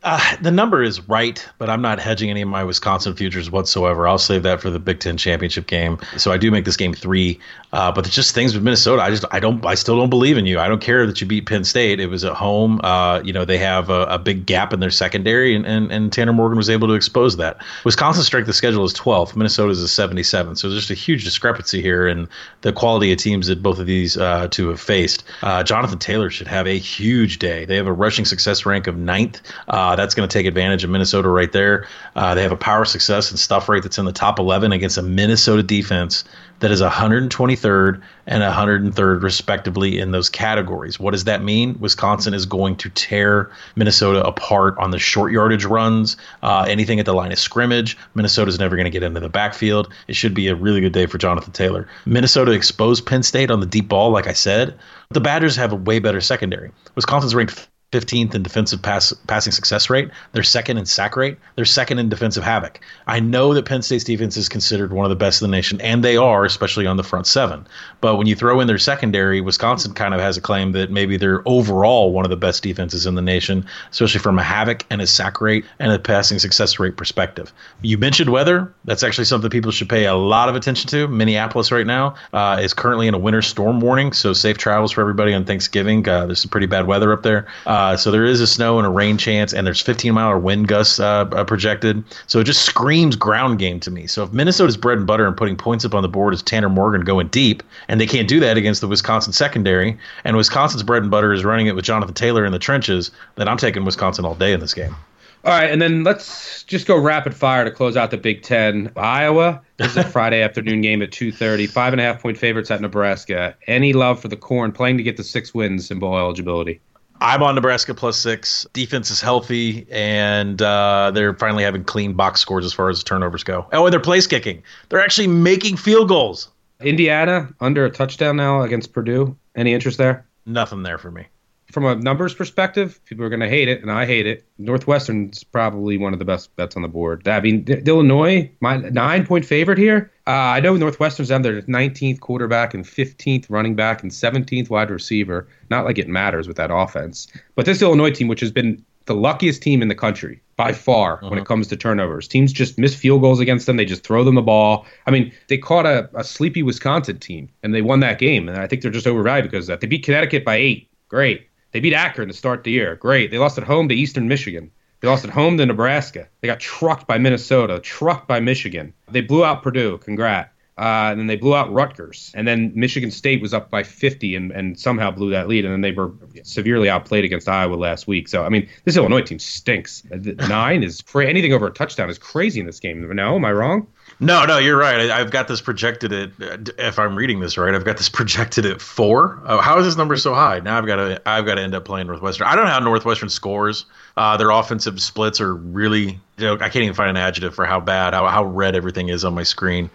Uh, the number is right, but I'm not hedging any of my Wisconsin futures whatsoever. I'll save that for the Big Ten championship game. So I do make this game three, uh, but it's just things with Minnesota. I just I don't I still don't believe in you. I don't care that you beat Penn State. It was at home. Uh, you know they have a, a, big gap in their secondary, and, and and Tanner Morgan was able to expose that. Wisconsin's strength of schedule is 12th. Minnesota's is 77. So there's just a huge discrepancy here in the quality of teams that both of these uh, two have faced. Uh, Jonathan Taylor should have a huge day. They have a rushing success rank of ninth. Uh, uh, that's going to take advantage of Minnesota right there. Uh, they have a power success and stuff rate that's in the top 11 against a Minnesota defense that is 123rd and 103rd, respectively, in those categories. What does that mean? Wisconsin is going to tear Minnesota apart on the short yardage runs, uh, anything at the line of scrimmage. Minnesota is never going to get into the backfield. It should be a really good day for Jonathan Taylor. Minnesota exposed Penn State on the deep ball, like I said. The Badgers have a way better secondary. Wisconsin's ranked 15th in defensive pass, passing success rate. They're second in sack rate. They're second in defensive havoc. I know that Penn State's defense is considered one of the best in the nation, and they are, especially on the front seven. But when you throw in their secondary, Wisconsin kind of has a claim that maybe they're overall one of the best defenses in the nation, especially from a havoc and a sack rate and a passing success rate perspective. You mentioned weather. That's actually something people should pay a lot of attention to. Minneapolis right now uh, is currently in a winter storm warning, so safe travels for everybody on Thanksgiving. Uh, there's some pretty bad weather up there. Uh, uh, so there is a snow and a rain chance, and there's 15 mile wind gusts uh, uh, projected. So it just screams ground game to me. So if Minnesota's bread and butter and putting points up on the board is Tanner Morgan going deep, and they can't do that against the Wisconsin secondary, and Wisconsin's bread and butter is running it with Jonathan Taylor in the trenches, then I'm taking Wisconsin all day in this game. All right, and then let's just go rapid fire to close out the Big Ten. Iowa [LAUGHS] is a Friday afternoon game at two thirty. Five and a half point favorites at Nebraska. Any love for the Corn playing to get the six wins in bowl eligibility? I'm on Nebraska plus six. Defense is healthy, and uh, they're finally having clean box scores as far as turnovers go. Oh, and they're place kicking. They're actually making field goals. Indiana under a touchdown now against Purdue. Any interest there? Nothing there for me from a numbers perspective, people are going to hate it, and I hate it. Northwestern's probably one of the best bets on the board. I mean, Illinois, my nine point favorite here. Uh, I know Northwestern's on their 19th quarterback and 15th running back and 17th wide receiver. Not like it matters with that offense, but this Illinois team, which has been the luckiest team in the country by far uh-huh. when it uh-huh. comes to turnovers. Teams just miss field goals against them. They just throw them the ball. I mean, they caught a, a sleepy Wisconsin team and they won that game. And I think they're just overvalued because that. They beat Connecticut by eight. Great. They beat Akron to start the year. Great. They lost at home to Eastern Michigan. They lost at home to Nebraska. They got trucked by Minnesota, trucked by Michigan. They blew out Purdue. Congrats. Uh, and then they blew out Rutgers. And then Michigan State was up by 50 and, and somehow blew that lead. And then they were severely outplayed against Iowa last week. So, I mean, this Illinois team stinks. Nine is cra- anything over a touchdown is crazy in this game. No, am I wrong? No, no, you're right. I, have got this projected at, if I'm reading this right, I've got this projected at four. Uh, how is this number so high? Now I've got to, I've got to end up playing Northwestern. I don't know how Northwestern scores. Uh, their offensive splits are really, you know, I can't even find an adjective for how bad, how, how red everything is on my screen.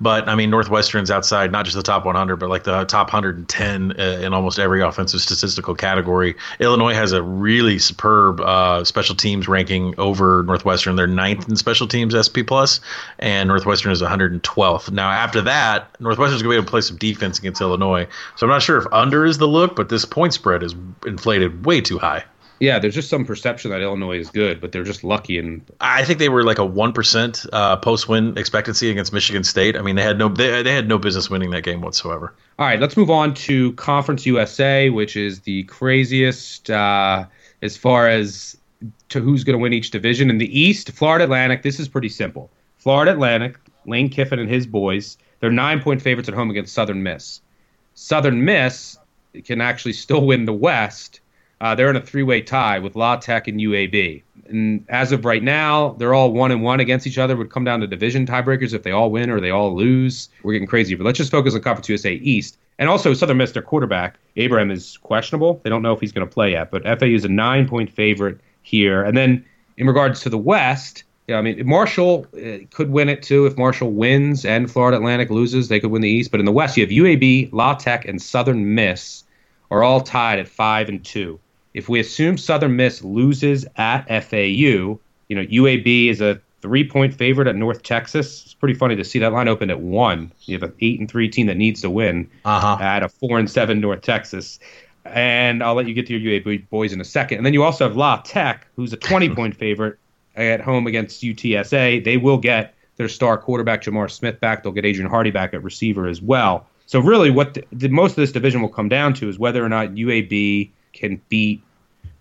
But I mean, Northwestern's outside not just the top 100, but like the top 110 uh, in almost every offensive statistical category. Illinois has a really superb uh, special teams ranking over Northwestern. They're ninth in special teams SP plus, and Northwestern is 112th. Now after that, Northwestern's going to be able to play some defense against Illinois. So I'm not sure if under is the look, but this point spread is inflated way too high. Yeah, there's just some perception that Illinois is good, but they're just lucky. And I think they were like a one percent uh, post-win expectancy against Michigan State. I mean, they had no they, they had no business winning that game whatsoever. All right, let's move on to Conference USA, which is the craziest uh, as far as to who's going to win each division. In the East, Florida Atlantic. This is pretty simple. Florida Atlantic, Lane Kiffin and his boys. They're nine-point favorites at home against Southern Miss. Southern Miss can actually still win the West uh, they're in a three-way tie with La Tech and UAB. And as of right now, they're all one and one against each other. Would come down to division tiebreakers if they all win or they all lose. We're getting crazy, but let's just focus on Conference USA East. And also, Southern Miss, their quarterback Abraham is questionable. They don't know if he's going to play yet. But FAU is a nine-point favorite here. And then in regards to the West, yeah, I mean Marshall uh, could win it too if Marshall wins and Florida Atlantic loses. They could win the East. But in the West, you have UAB, La Tech, and Southern Miss are all tied at five and two. If we assume Southern Miss loses at FAU, you know, UAB is a three point favorite at North Texas. It's pretty funny to see that line open at one. You have an eight and three team that needs to win Uh-huh. at a four and seven North Texas. And I'll let you get to your UAB boys in a second. And then you also have La Tech, who's a 20 point favorite at home against UTSA. They will get their star quarterback, J'Mar Smith, back. They'll get Adrian Hardy back at receiver as well. So, really, what the, the, most of this division will come down to is whether or not UAB can beat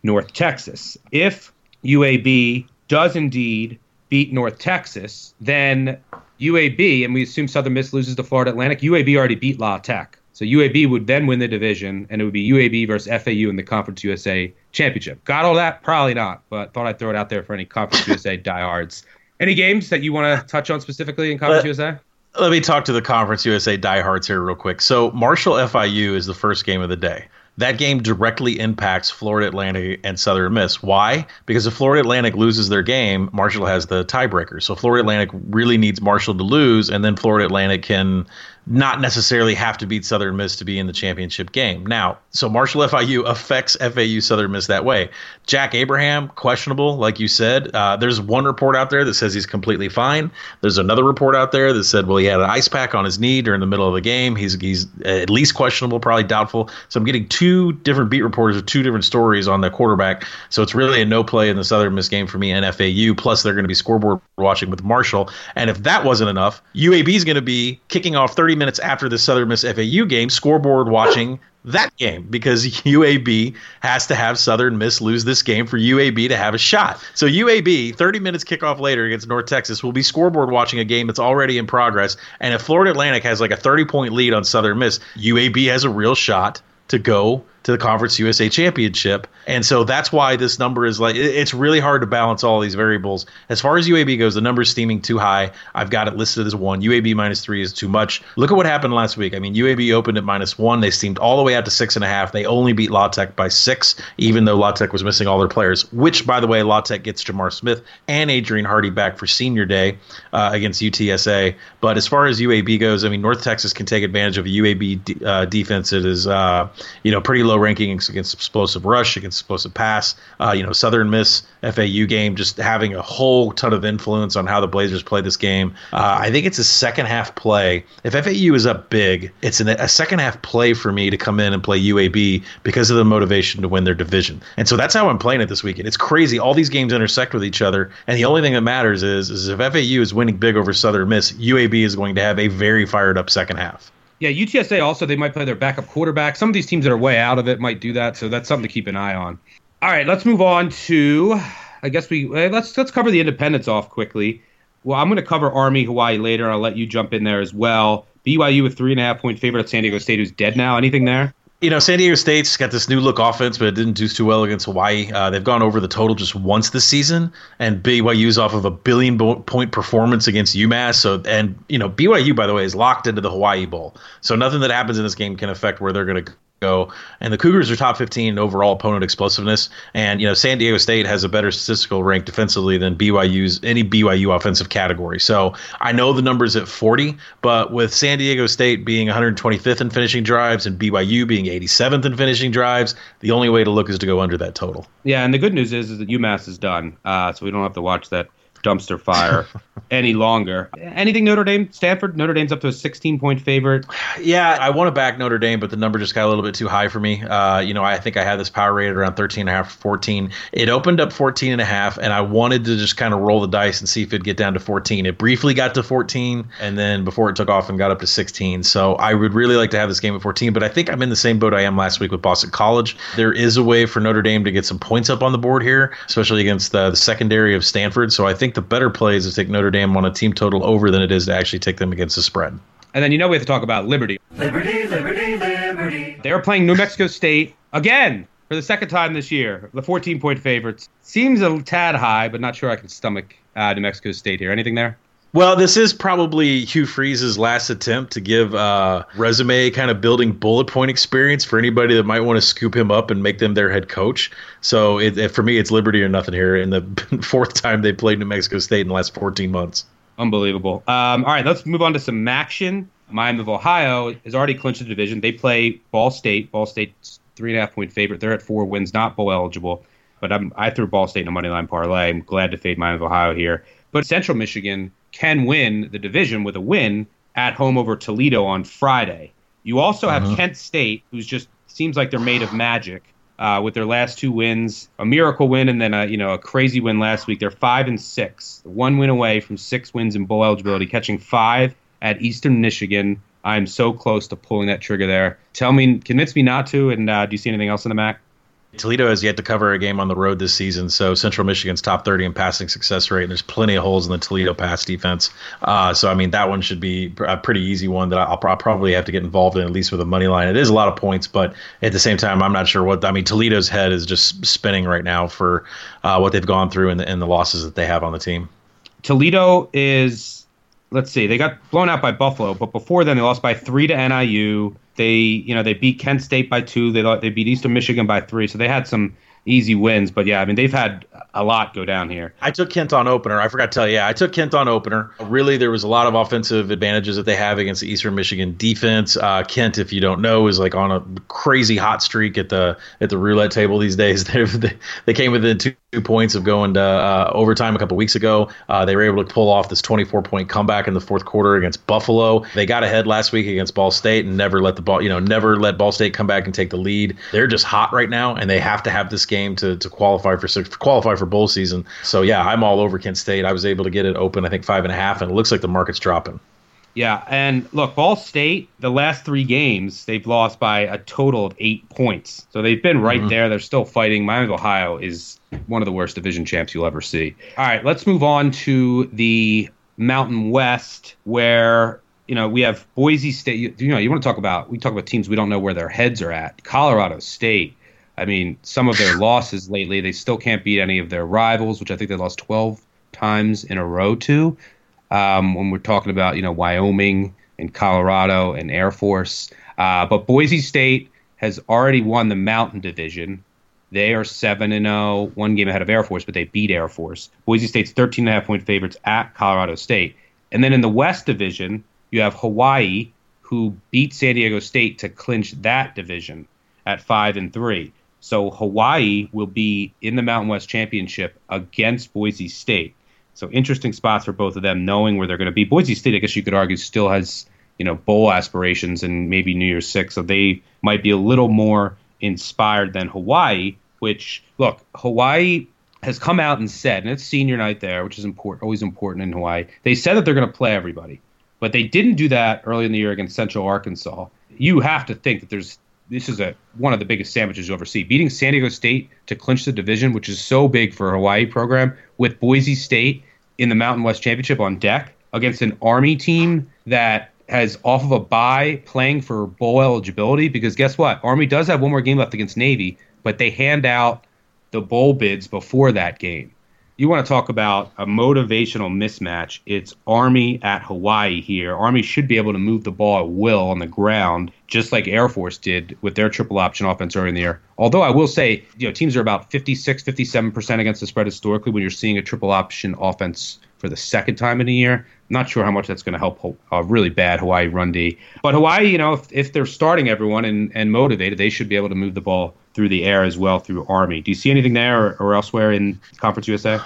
North Texas. If UAB does indeed beat North Texas, then UAB, and we assume Southern Miss loses to Florida Atlantic, UAB already beat La Tech. So UAB would then win the division, and it would be UAB versus FAU in the Conference USA championship. Got all that? Probably not, but thought I'd throw it out there for any Conference [LAUGHS] USA diehards. Any games that you want to touch on specifically in Conference Let- USA? Let me talk to the Conference USA diehards here real quick. So Marshall FIU is the first game of the day. That game directly impacts Florida Atlantic and Southern Miss. Why? Because if Florida Atlantic loses their game, Marshall has the tiebreaker. So Florida Atlantic really needs Marshall to lose, and then Florida Atlantic can not necessarily have to beat Southern Miss to be in the championship game. Now, so Marshall FIU affects FAU Southern Miss that way. Jack Abraham, questionable, like you said. Uh, there's one report out there that says he's completely fine. There's another report out there that said, well, he had an ice pack on his knee during the middle of the game. He's he's at least questionable, probably doubtful. So I'm getting two different beat reporters with two different stories on the quarterback. So it's really a no play in the Southern Miss game for me and FAU. Plus, they're going to be scoreboard watching with Marshall. And if that wasn't enough, UAB is going to be kicking off 30 minutes after the Southern Miss FAU game, scoreboard watching [LAUGHS] that game because UAB has to have Southern Miss lose this game for UAB to have a shot. So UAB, 30 minutes kickoff later against North Texas, will be scoreboard watching a game that's already in progress. And if Florida Atlantic has like a 30 point lead on Southern Miss, UAB has a real shot to go to the Conference USA Championship. And so that's why this number is like, it's really hard to balance all these variables. As far as UAB goes, the number's steaming too high. I've got it listed as one. UAB minus three is too much. Look at what happened last week. I mean, UAB opened at minus one. They steamed all the way out to six and a half. They only beat La Tech by six, even though La Tech was missing all their players, which, by the way, La Tech gets J'Mar Smith and Adrian Hardy back for senior day uh, against UTSA. But as far as UAB goes, I mean, North Texas can take advantage of a UAB uh, defense that is, uh, you know, pretty low rankings against explosive rush, against explosive pass. Uh, you know, Southern Miss FAU game just having a whole ton of influence on how the Blazers play this game. Uh, I think it's a second half play. If FAU is up big, it's an, a second half play for me to come in and play UAB because of the motivation to win their division. And so that's how I'm playing it this weekend. It's crazy. All these games intersect with each other, and the only thing that matters is, is if FAU is winning big over Southern Miss, UAB is going to have a very fired up second half. Yeah, UTSA also they might play their backup quarterback. Some of these teams that are way out of it might do that, so that's something to keep an eye on. All right, let's move on to I guess we eh, let's let's cover the independents off quickly. Well, I'm going to cover Army Hawaii later. I'll let you jump in there as well. BYU with three and a half point favorite at San Diego State, who's dead now. Anything there? You know, San Diego State's got this new look offense, but it didn't do too well against Hawaii. Uh, they've gone over the total just once this season, and BYU's off of a billion point performance against UMass. So, and you know, BYU, by the way, is locked into the Hawaii Bowl. So nothing that happens in this game can affect where they're going to go. And the Cougars are top 15 in overall opponent explosiveness. And, you know, San Diego State has a better statistical rank defensively than BYU's any BYU offensive category. So I know the number's at 40, but with San Diego State being 125th in finishing drives and BYU being 87th in finishing drives, the only way to look is to go under that total. Yeah, and the good news is, is that UMass is done, uh, so we don't have to watch that dumpster fire [LAUGHS] any longer. Anything Notre Dame, Stanford? Notre Dame's up to a 16 point favorite. Yeah, I want to back Notre Dame, but the number just got a little bit too high for me. Uh, you know, I think I had this power rated around 13 and a half, 14. It opened up 14 and a half, and I wanted to just kind of roll the dice and see if it'd get down to 14. It briefly got to 14, and then before it took off and got up to 16. So I would really like to have this game at 14, but I think I'm in the same boat I am last week with Boston College. There is a way for Notre Dame to get some points up on the board here, especially against the, the secondary of Stanford. So I think the better play is to take Notre Dame on a team total over than it is to actually take them against the spread. And then you know we have to talk about Liberty. Liberty, liberty, liberty. They're playing New Mexico State again for the second time this year. The 14 point favorites. Seems a tad high, but not sure I can stomach uh, New Mexico State here. Anything there? Well, this is probably Hugh Freeze's last attempt to give uh, resume kind of building bullet point experience for anybody that might want to scoop him up and make them their head coach. So it, it- for me, it's Liberty or nothing here. In the [LAUGHS] fourth time they played New Mexico State in the last 14 months. Unbelievable. Um, all right, let's move on to some action. Miami of Ohio has already clinched the division. They play Ball State. Ball State's three and a half point favorite. They're at four wins, not bowl eligible. But I'm, I threw Ball State in a money line parlay. I'm glad to fade Miami of Ohio here. But Central Michigan can win the division with a win at home over Toledo on Friday. You also have uh-huh. Kent State, who's just seems like they're made of magic uh, with their last two wins, a miracle win and then a you know a crazy win last week. They're five and six, one win away from six wins in bowl eligibility, catching five at Eastern Michigan. I'm so close to pulling that trigger there. Tell me, convince me not to. And uh, do you see anything else in the MAC? Toledo has yet to cover a game on the road this season, so Central Michigan's top 30 in passing success rate, and there's plenty of holes in the Toledo pass defense. Uh, so, I mean, that one should be a pretty easy one that I'll, I'll, probably have to get involved in, at least with a money line. It is a lot of points, but at the same time, I'm not sure what. I mean, Toledo's head is just spinning right now for uh, what they've gone through and the, and the losses that they have on the team. Toledo is, let's see, they got blown out by Buffalo, but before then, they lost by three to NIU. They, you know, they beat Kent State by two. They they beat Eastern Michigan by three. So they had some easy wins. But yeah, I mean, they've had a lot go down here. I took Kent on opener. I forgot to tell you, yeah, I took Kent on opener. Really, there was a lot of offensive advantages that they have against the Eastern Michigan defense. Uh, Kent, if you don't know, is like on a crazy hot streak at the at the roulette table these days. [LAUGHS] they they came within two points of going to uh, overtime a couple weeks ago. Uh, they were able to pull off this 24 point comeback in the fourth quarter against Buffalo. They got ahead last week against Ball State and never let the ball, you know, never let Ball State come back and take the lead. They're just hot right now, and they have to have this game to to qualify for qualify for bowl season. So yeah, I'm all over Kent State. I was able to get it open, I think five and a half, and it looks like the market's dropping. Yeah, and look, Ball State, the last three games, they've lost by a total of eight points. So they've been right mm-hmm. there. They're still fighting. Miami of Ohio is one of the worst division champs you'll ever see. All right, let's move on to the Mountain West, where you know we have Boise State. You, you know, you want to talk about we talk about teams we don't know where their heads are at. Colorado State. I mean, some of their [LAUGHS] losses lately, they still can't beat any of their rivals, which I think they lost 12 times in a row to. Um, when we're talking about, you know, Wyoming and Colorado and Air Force. Uh, but Boise State has already won the Mountain Division. They are 7 and 0, one game ahead of Air Force, but they beat Air Force. Boise State's 13 and a half point favorites at Colorado State. And then in the West Division, you have Hawaii, who beat San Diego State to clinch that division at 5 and 3. So Hawaii will be in the Mountain West Championship against Boise State. So interesting spots for both of them, knowing where they're going to be. Boise State, I guess you could argue, still has you know bowl aspirations and maybe New Year's Six, so they might be a little more inspired than Hawaii. Which look, Hawaii has come out and said, and it's senior night there, which is important, always important in Hawaii. They said that they're going to play everybody, but they didn't do that early in the year against Central Arkansas. You have to think that there's this is a one of the biggest sandwiches you'll ever see. Beating San Diego State to clinch the division, which is so big for a Hawaii program, with Boise State in the Mountain West Championship on deck against an Army team that has off of a bye playing for bowl eligibility. Because guess what? Army does have one more game left against Navy, but they hand out the bowl bids before that game you want to talk about a motivational mismatch. It's Army at Hawaii here. Army should be able to move the ball at will on the ground, just like Air Force did with their triple option offense early in the year. Although I will say, you know, teams are about 56, 57% against the spread historically when you're seeing a triple option offense for the second time in a year. Not sure how much that's going to help a really bad Hawaii run D. But Hawaii, you know, if, if they're starting everyone and, and motivated, they should be able to move the ball through the air as well through Army. Do you see anything there or, or elsewhere in Conference USA?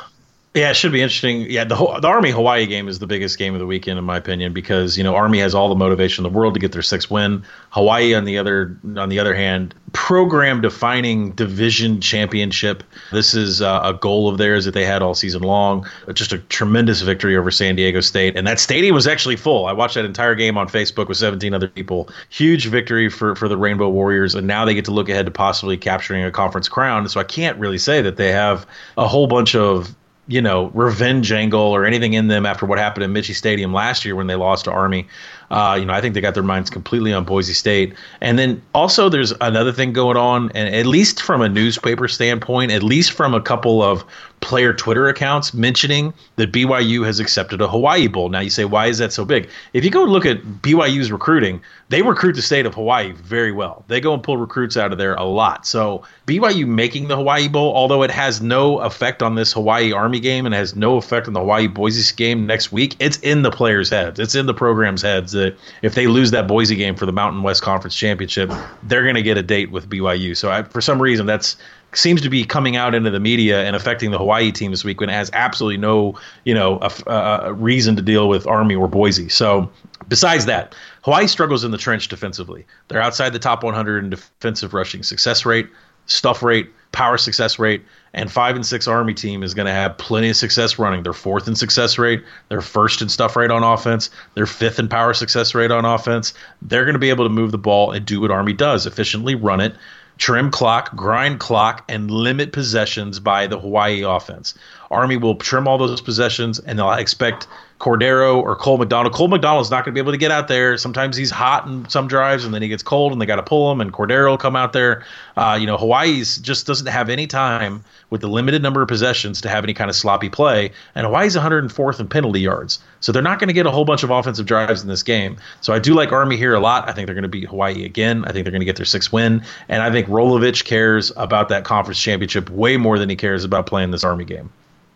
Yeah, it should be interesting. Yeah, the the Army Hawaii game is the biggest game of the weekend, in my opinion, because you know Army has all the motivation in the world to get their sixth win. Hawaii, on the other on the other hand, program defining division championship. This is uh, a goal of theirs that they had all season long. Just a tremendous victory over San Diego State, and that stadium was actually full. I watched that entire game on Facebook with 17 other people. Huge victory for for the Rainbow Warriors, and now they get to look ahead to possibly capturing a conference crown. So I can't really say that they have a whole bunch of you know, revenge angle or anything in them after what happened at Michie Stadium last year when they lost to Army. Uh, you know, I think they got their minds completely on Boise State. And then also there's another thing going on, and at least from a newspaper standpoint, at least from a couple of player Twitter accounts mentioning that BYU has accepted a Hawaii Bowl. Now you say, why is that so big? If you go look at BYU's recruiting, they recruit the state of Hawaii very well. They go and pull recruits out of there a lot. So BYU making the Hawaii Bowl, although it has no effect on this Hawaii Army game and has no effect on the Hawaii Boise game next week, it's in the players' heads. It's in the program's heads that if they lose that Boise game for the Mountain West Conference Championship, they're going to get a date with BYU. So I, for some reason, that's seems to be coming out into the media and affecting the Hawaii team this week when it has absolutely no, you know, a, a reason to deal with Army or Boise. So besides that, Hawaii struggles in the trench defensively. They're outside the top 100 in defensive rushing success rate, stuff rate, power success rate, and five and six Army team is going to have plenty of success running. They're fourth in success rate. They're first in stuff rate on offense. They're fifth in power success rate on offense. They're going to be able to move the ball and do what Army does efficiently run it trim clock, grind clock, and limit possessions by the Hawaii offense. Army will trim all those possessions, and they'll expect Cordeiro or Cole McDonald. Cole McDonald's not going to be able to get out there. Sometimes he's hot in some drives, and then he gets cold, and they got to pull him. And Cordeiro will come out there. Uh, you know, Hawaii's just doesn't have any time with the limited number of possessions to have any kind of sloppy play. And Hawaii's 104th in penalty yards, so they're not going to get a whole bunch of offensive drives in this game. So I do like Army here a lot. I think they're going to beat Hawaii again. I think they're going to get their sixth win, and I think Rolovich cares about that conference championship way more than he cares about playing this Army game.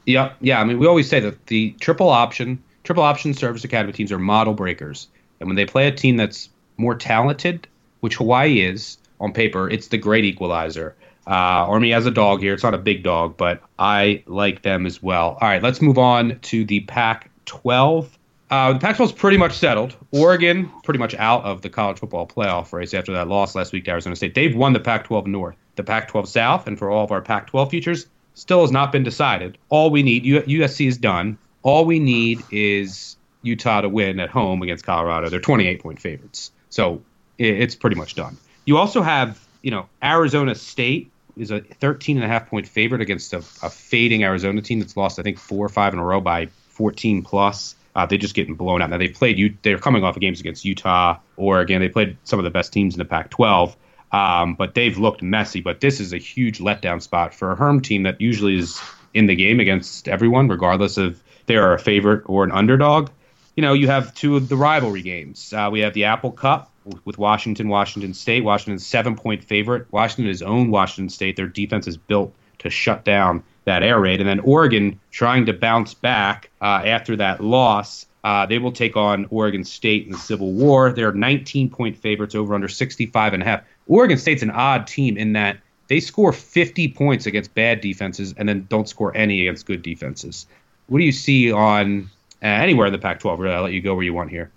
Yeah, yeah. I mean, we always say that the triple option triple option service academy teams are model breakers. And when they play a team that's more talented, which Hawaii is on paper, it's the great equalizer. Uh, Army has a dog here. It's not a big dog, but I like them as well. All right, let's move on to the Pac 12. Uh, the Pac 12 is pretty much settled. Oregon, pretty much out of the college football playoff race after that loss last week to Arizona State. They've won the Pac 12 North. The Pac 12 South, and for all of our Pac 12 futures, still has not been decided. All we need, USC is done. All we need is Utah to win at home against Colorado. They're 28 point favorites. So it's pretty much done. You also have, you know, Arizona State is a 13 and a half point favorite against a, a fading Arizona team that's lost, I think, four or five in a row by 14 plus. Uh, they're just getting blown out. Now they've played. They're coming off of games against Utah, Oregon. They played some of the best teams in the Pac-12, um, but they've looked messy. But this is a huge letdown spot for a Herm team that usually is in the game against everyone, regardless of they are a favorite or an underdog. You know, you have two of the rivalry games. Uh, we have the Apple Cup with Washington, Washington State. Washington's seven point favorite. Washington is own Washington State. Their defense is built to shut down that air raid. And then Oregon trying to bounce back uh, after that loss. Uh, they will take on Oregon State in the Civil War. They're 19 point favorites over under 65 and a half. Oregon State's an odd team in that they score 50 points against bad defenses and then don't score any against good defenses. What do you see on uh, anywhere in the Pac-12? Really, I'll let you go where you want here.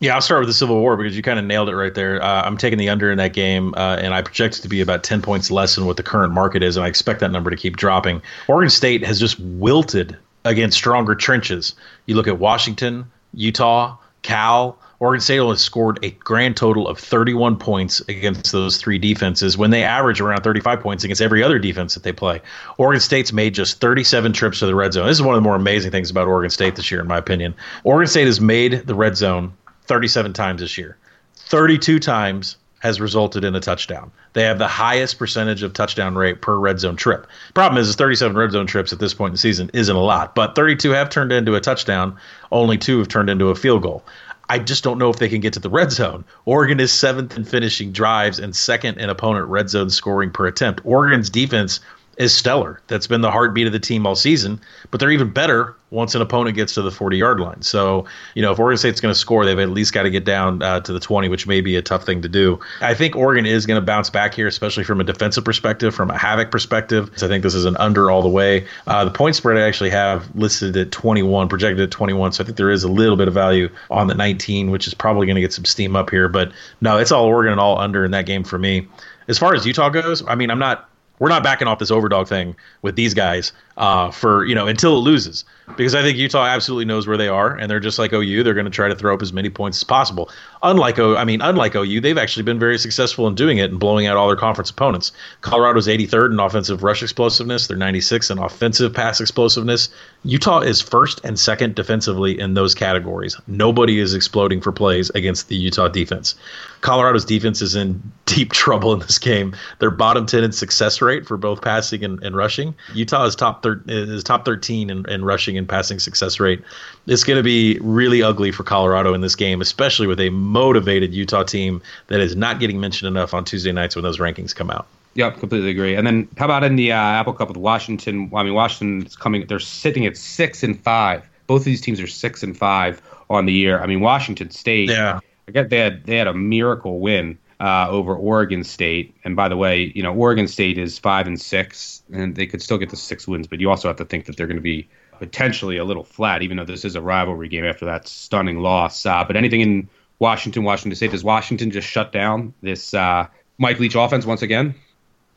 Yeah, I'll start with the Civil War because you kind of nailed it right there. Uh, I'm taking the under in that game, uh, and I project it to be about 10 points less than what the current market is, and I expect that number to keep dropping. Oregon State has just wilted against stronger trenches. You look at Washington, Utah, Cal, Oregon State has scored a grand total of 31 points against those three defenses when they average around 35 points against every other defense that they play. Oregon State's made just 37 trips to the red zone. This is one of the more amazing things about Oregon State this year, in my opinion. Oregon State has made the red zone 37 times this year. 32 times has resulted in a touchdown. They have the highest percentage of touchdown rate per red zone trip. Problem is, is 37 red zone trips at this point in the season isn't a lot, but 32 have turned into a touchdown. Only two have turned into a field goal. I just don't know if they can get to the red zone. Oregon is seventh in finishing drives and second in opponent red zone scoring per attempt. Oregon's defense is stellar. That's been the heartbeat of the team all season, but they're even better once an opponent gets to the 40 yard line. So, you know, if Oregon State's going to score, they've at least got to get down uh, to the 20, which may be a tough thing to do. I think Oregon is going to bounce back here, especially from a defensive perspective, from a havoc perspective. So I think this is an under all the way. Uh, the point spread I actually have listed at 21, projected at 21. So I think there is a little bit of value on the 19, which is probably going to get some steam up here. But no, it's all Oregon and all under in that game for me. As far as Utah goes, I mean, I'm not we're not backing off this overdog thing with these guys uh, for you know until it loses because I think Utah absolutely knows where they are and they're just like OU they're going to try to throw up as many points as possible. Unlike O, I mean unlike OU they've actually been very successful in doing it and blowing out all their conference opponents. Colorado's 83rd in offensive rush explosiveness, they're 96th in offensive pass explosiveness. Utah is first and second defensively in those categories. Nobody is exploding for plays against the Utah defense. Colorado's defense is in [LAUGHS] deep trouble in this game. They're bottom 10 in success rate for both passing and, and rushing. Utah is top thir- is top 13 in, in rushing and passing success rate. It's going to be really ugly for Colorado in this game, especially with a motivated Utah team that is not getting mentioned enough on Tuesday nights when those rankings come out. Yep, completely agree. And then how about in the uh, Apple Cup with Washington? I mean, Washington's coming; they're sitting at six and five. Both of these teams are six and five on the year. I mean, Washington State. Yeah. I get they had they had a miracle win uh, over Oregon State. And by the way, you know, Oregon State is five and six, and they could still get the six wins. But you also have to think that they're going to be potentially a little flat, even though this is a rivalry game after that stunning loss. Uh, but anything in Washington, Washington State, does Washington just shut down this uh, Mike Leach offense once again?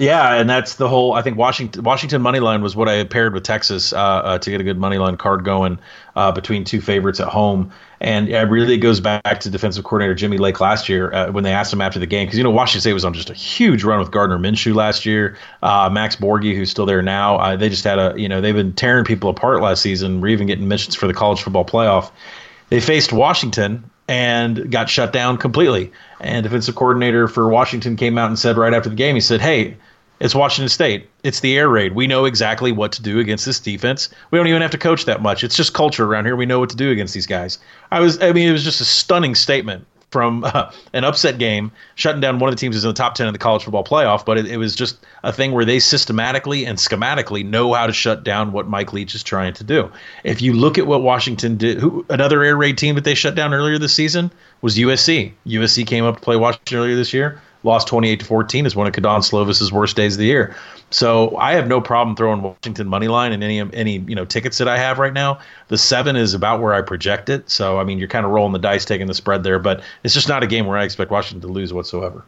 Yeah, and that's the whole. I think Washington Washington money line was what I paired with Texas uh, uh, to get a good money line card going uh, between two favorites at home. And it really goes back to defensive coordinator Jimmy Lake last year uh, when they asked him after the game because you know Washington State was on just a huge run with Gardner Minshew last year. Uh, Max Borghi, who's still there now, uh, they just had a you know they've been tearing people apart last season. We're even getting mentions for the college football playoff. They faced Washington and got shut down completely. And defensive coordinator for Washington came out and said right after the game, he said, "Hey, it's Washington State. It's the air raid. We know exactly what to do against this defense. We don't even have to coach that much. It's just culture around here. We know what to do against these guys." I was, I mean, it was just a stunning statement from [LAUGHS] uh, an upset game, shutting down one of the teams who's in the top 10 of the college football playoff. But it, it, was just a thing where they systematically and schematically know how to shut down what Mike Leach is trying to do. If you look at what Washington did, who another air raid team that they shut down earlier this season was USC. USC came up to play Washington earlier this year. Lost 28 to 14 is one of Kedon Slovis's worst days of the year. So I have no problem throwing Washington money line in any any you know tickets that I have right now. The seven is about where I project it. So I mean you're kind of rolling the dice, taking the spread there, but it's just not a game where I expect Washington to lose whatsoever.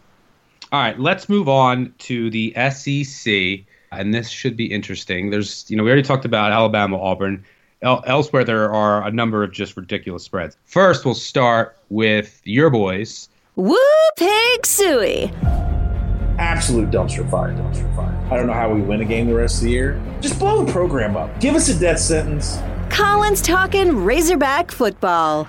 All right, let's move on to the SEC, and this should be interesting. There's you know we already talked about Alabama, Auburn. El- elsewhere there are a number of just ridiculous spreads. First, we'll start with your boys. Woo pig suey. Absolute dumpster fire, dumpster fire. I don't know how we win a game the rest of the year. Just blow the program up. Give us a death sentence. Collin's talking Razorback football.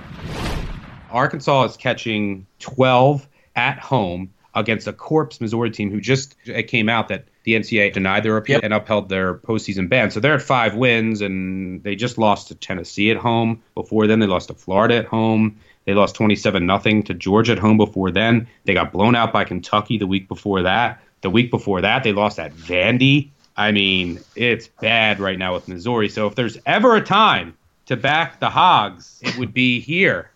Arkansas is catching 12 at home against a corpse Missouri team who just it came out that the NCAA denied their appeal Yep. and upheld their postseason ban. So they're at five wins, and they just lost to Tennessee at home. Before then, they lost to Florida at home. They lost 27 nothing to Georgia at home before then. They got blown out by Kentucky the week before that. The week before that, they lost at Vandy. I mean, it's bad right now with Missouri. So if there's ever a time to back the Hogs, it would be here.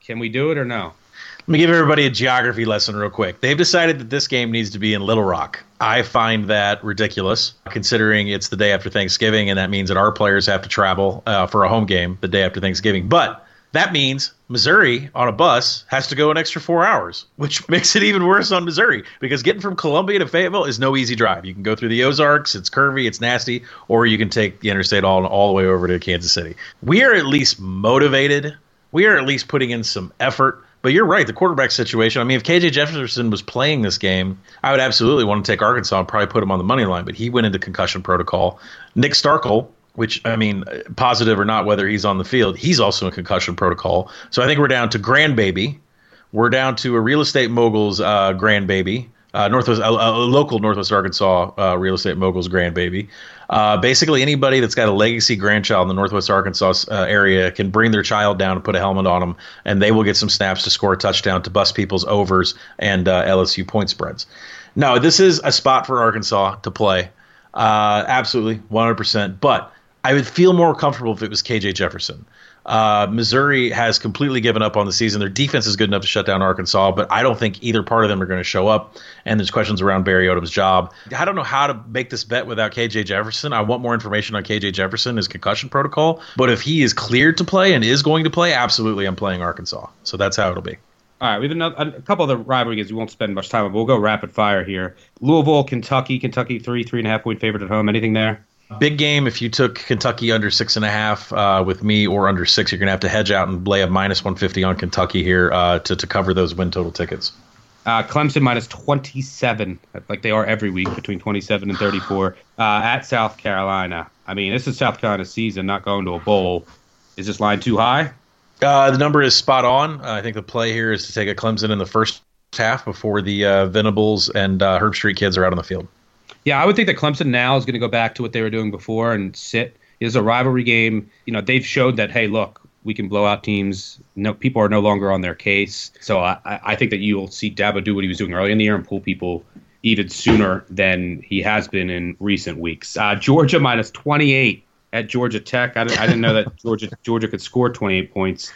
Can we do it or no? Let me give everybody a geography lesson real quick. They've decided that this game needs to be in Little Rock. I find that ridiculous, considering it's the day after Thanksgiving, and that means that our players have to travel uh, for a home game the day after Thanksgiving. But that means Missouri on a bus has to go an extra four hours, which [LAUGHS] makes it even worse on Missouri because getting from Columbia to Fayetteville is no easy drive. You can go through the Ozarks, it's curvy, it's nasty, or you can take the interstate all, all the way over to Kansas City. We are at least motivated. We are at least putting in some effort. But you're right, the quarterback situation. I mean, if KJ Jefferson was playing this game, I would absolutely want to take Arkansas and probably put him on the money line. But he went into concussion protocol. Nick Starkel, which I mean, positive or not, whether he's on the field, he's also in concussion protocol. So I think we're down to grandbaby. We're down to a real estate mogul's uh, grandbaby, uh, Northwest, a, a local Northwest Arkansas uh, real estate mogul's grandbaby. Uh, basically, anybody that's got a legacy grandchild in the Northwest Arkansas uh, area can bring their child down and put a helmet on them, and they will get some snaps to score a touchdown to bust people's overs and uh, LSU point spreads. No, this is a spot for Arkansas to play. Uh, absolutely, 100%. But I would feel more comfortable if it was KJ Jefferson. Uh, Missouri has completely given up on the season. Their defense is good enough to shut down Arkansas, but I don't think either part of them are going to show up. And there's questions around Barry Odom's job. I don't know how to make this bet without KJ Jefferson. I want more information on KJ Jefferson, his concussion protocol. But if he is cleared to play and is going to play, absolutely, I'm playing Arkansas. So that's how it'll be. All right, we have another, a couple of the rivalry games we won't spend much time on, but we'll go rapid fire here. Louisville, Kentucky, Kentucky three, three and a half point favorite at home. Anything there? Big game. If you took Kentucky under six and a half uh, with me or under six, you're going to have to hedge out and lay a minus 150 on Kentucky here uh, to, to cover those win total tickets. Uh, Clemson minus 27, like they are every week, between 27 and 34 uh, at South Carolina. I mean, this is South Carolina season, not going to a bowl. Is this line too high? Uh, the number is spot on. Uh, I think the play here is to take a Clemson in the first half before the uh, Venables and uh, Herbstreit kids are out on the field. Yeah, I would think that Clemson now is going to go back to what they were doing before and sit. It's a rivalry game. You know, they've showed that hey, look, we can blow out teams. No, people are no longer on their case. So I, I think that you'll see Dabo do what he was doing early in the year and pull people even sooner than he has been in recent weeks. Uh, Georgia minus 28 at Georgia Tech. I didn't, I didn't know that [LAUGHS] Georgia Georgia could score 28 points.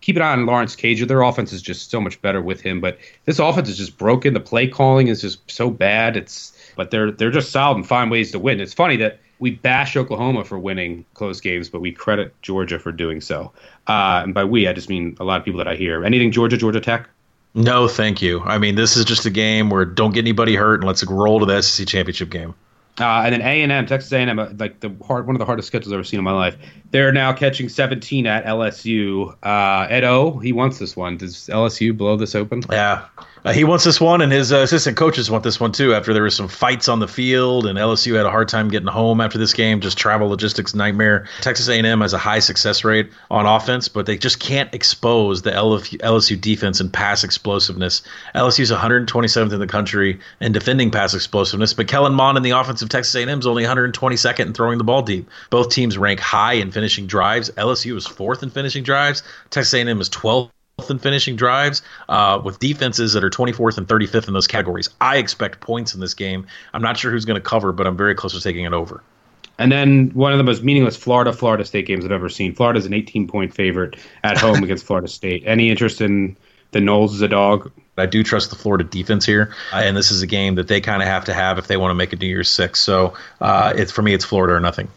Keep an eye on Lawrence Cager. Their offense is just so much better with him, but this offense is just broken. The play calling is just so bad. It's but they're they're just solid and find ways to win. It's funny that we bash Oklahoma for winning close games, but we credit Georgia for doing so. Uh, and by we, I just mean a lot of people that I hear. Anything Georgia, Georgia Tech? No, thank you. I mean, this is just a game where don't get anybody hurt and let's roll to the SEC championship game. Uh, and then A and M, Texas A and M, uh, like the hard, one of the hardest schedules I've ever seen in my life. They're now catching 17 at LSU. Uh, Ed O, he wants this one. Does LSU blow this open? Yeah, uh, he wants this one, and his uh, assistant coaches want this one too. After there was some fights on the field, and LSU had a hard time getting home after this game, just travel logistics nightmare. Texas A&M has a high success rate on offense, but they just can't expose the LSU defense and pass explosiveness. LSU's 127th in the country in defending pass explosiveness, but Kellen Mond in the offense of Texas A&M is only 122nd in throwing the ball deep. Both teams rank high in finishing drives. LSU is fourth in finishing drives. Texas A&M is 12th in finishing drives uh, with defenses that are 24th and 35th in those categories. I expect points in this game. I'm not sure who's going to cover, but I'm very close to taking it over. And then one of the most meaningless Florida Florida State games I've ever seen. Florida's an 18 point favorite at home [LAUGHS] against Florida State. Any interest in the Noles as a dog? I do trust the Florida defense here, uh, and this is a game that they kind of have to have if they want to make a New Year's Six. So uh, it's for me, it's Florida or nothing.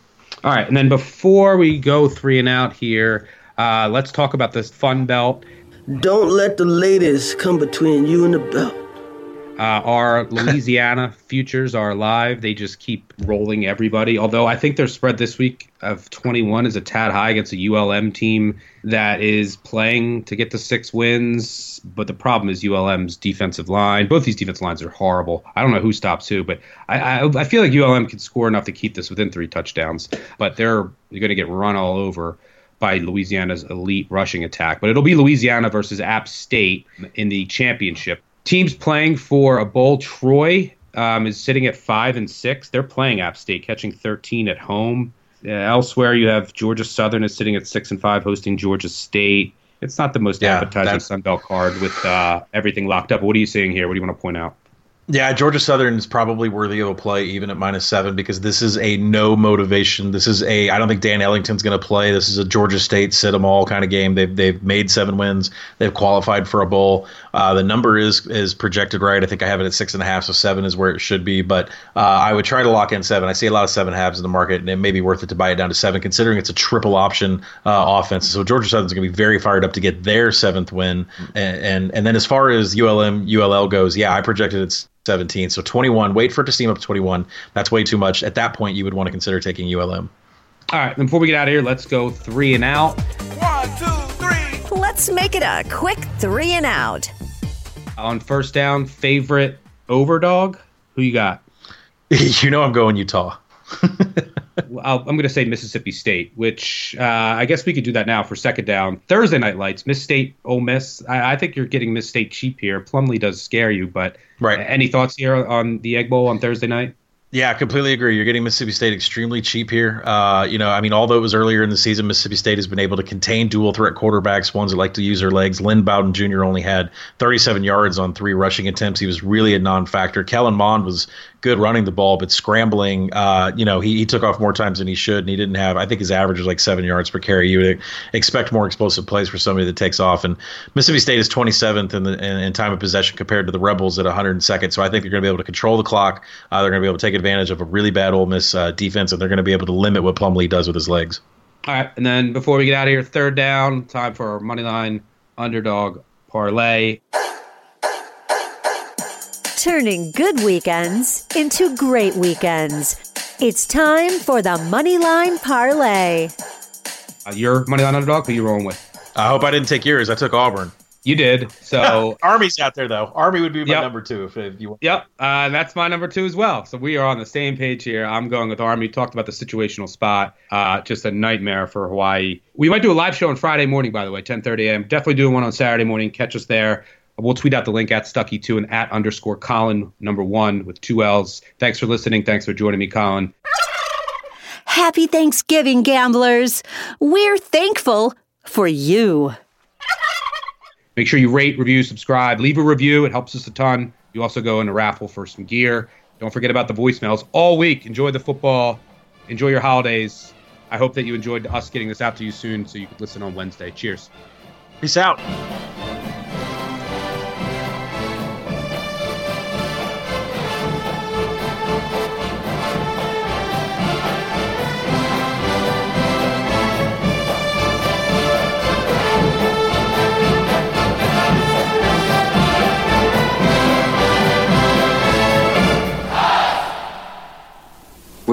All right, and then before we go three and out here, uh, let's talk about this Fun Belt don't let the ladies come between you and the belt. Uh, our Louisiana [LAUGHS] futures are live. They just keep rolling everybody. Although I think their spread this week of 21 is a tad high against a ULM team that is playing to get the six wins. But the problem is ULM's defensive line. Both these defensive lines are horrible. I don't know who stops who, but I, I, I feel like ULM can score enough to keep this within three touchdowns. But they're, they're going to get run all over by Louisiana's elite rushing attack. But it'll be Louisiana versus App State in the championship. Teams playing for a bowl. Troy um, is sitting at five and six. They're playing App State, catching 13 at home. Uh, elsewhere, you have Georgia Southern is sitting at six and five, hosting Georgia State. It's not the most yeah, appetizing Sun Belt card with uh, everything locked up. What are you seeing here? What do you want to point out? Yeah, Georgia Southern is probably worthy of a play even at minus seven because this is a no motivation. This is a I don't think Dan Ellington's going to play. This is a Georgia State sit them all kind of game. They've they've made seven wins. They've qualified for a bowl. Uh, the number is is projected right. I think I have it at six and a half, so seven is where it should be. But uh, I would try to lock in seven. I see a lot of seven halves in the market, and it may be worth it to buy it down to seven, considering it's a triple option uh, offense. So Georgia Southern's going to be very fired up to get their seventh win. And, and and then as far as ULM ULL goes, yeah, I projected it's 17. So 21. Wait for it to steam up to 21. That's way too much. At that point, you would want to consider taking ULM. All right. Then before we get out of here, let's go three and out. One, two, three. Let's make it a quick three and out. On first down, favorite overdog. Who you got? [LAUGHS] you know I'm going Utah. I am going to say Mississippi State, which uh, I guess we could do that now for second down. Thursday night lights, Miss State, Ole Miss. I, I think you're getting Miss State cheap here. Plumlee does scare you, but right. Any thoughts here on the Egg Bowl on Thursday night? Yeah, I completely agree. You're getting Mississippi State extremely cheap here. Uh, you know, I mean, although it was earlier in the season, Mississippi State has been able to contain dual threat quarterbacks, ones that like to use their legs. Lynn Bowden Jr. only had 37 yards on three rushing attempts. He was really a non-factor. Kellen Mond was good running the ball, but scrambling, uh, you know, he, he took off more times than he should, and he didn't have. I think his average was like seven yards per carry. You would expect more explosive plays for somebody that takes off. And Mississippi State is 27th in the in, in time of possession compared to the Rebels at 102nd. So I think they're going to be able to control the clock. Uh, they're going to be able to take advantage of a really bad Ole Miss uh, defense, and they're going to be able to limit what Plumlee does with his legs. All right, and then before we get out of here, third down, time for our money line underdog parlay turning good weekends into great weekends. It's time for the Moneyline Parlay. Uh, your Moneyline underdog, who you rolling with? I hope I didn't take yours. I took Auburn. You did. So [LAUGHS] Army's out there though. Army would be my Yep. number two if, if you want. Yep, uh, and that's my number two as well. So we are on the same page here. I'm going with Army. Talked about the situational spot. Uh, just a nightmare for Hawaii. We might do a live show on Friday morning, by the way, 10:30 a.m. Definitely doing one on Saturday morning. Catch us there. We'll tweet out the link at Stuckey2 and at underscore Collin number one with two L's. Thanks for listening. Thanks for joining me, Collin. Happy Thanksgiving, gamblers. We're thankful for you. Make sure you rate, review, subscribe, leave a review. It helps us a ton. You also go in a raffle for some gear. Don't forget about the voicemails all week. Enjoy the football. Enjoy your holidays. I hope that you enjoyed us getting this out to you soon so you could listen on Wednesday. Cheers. Peace out.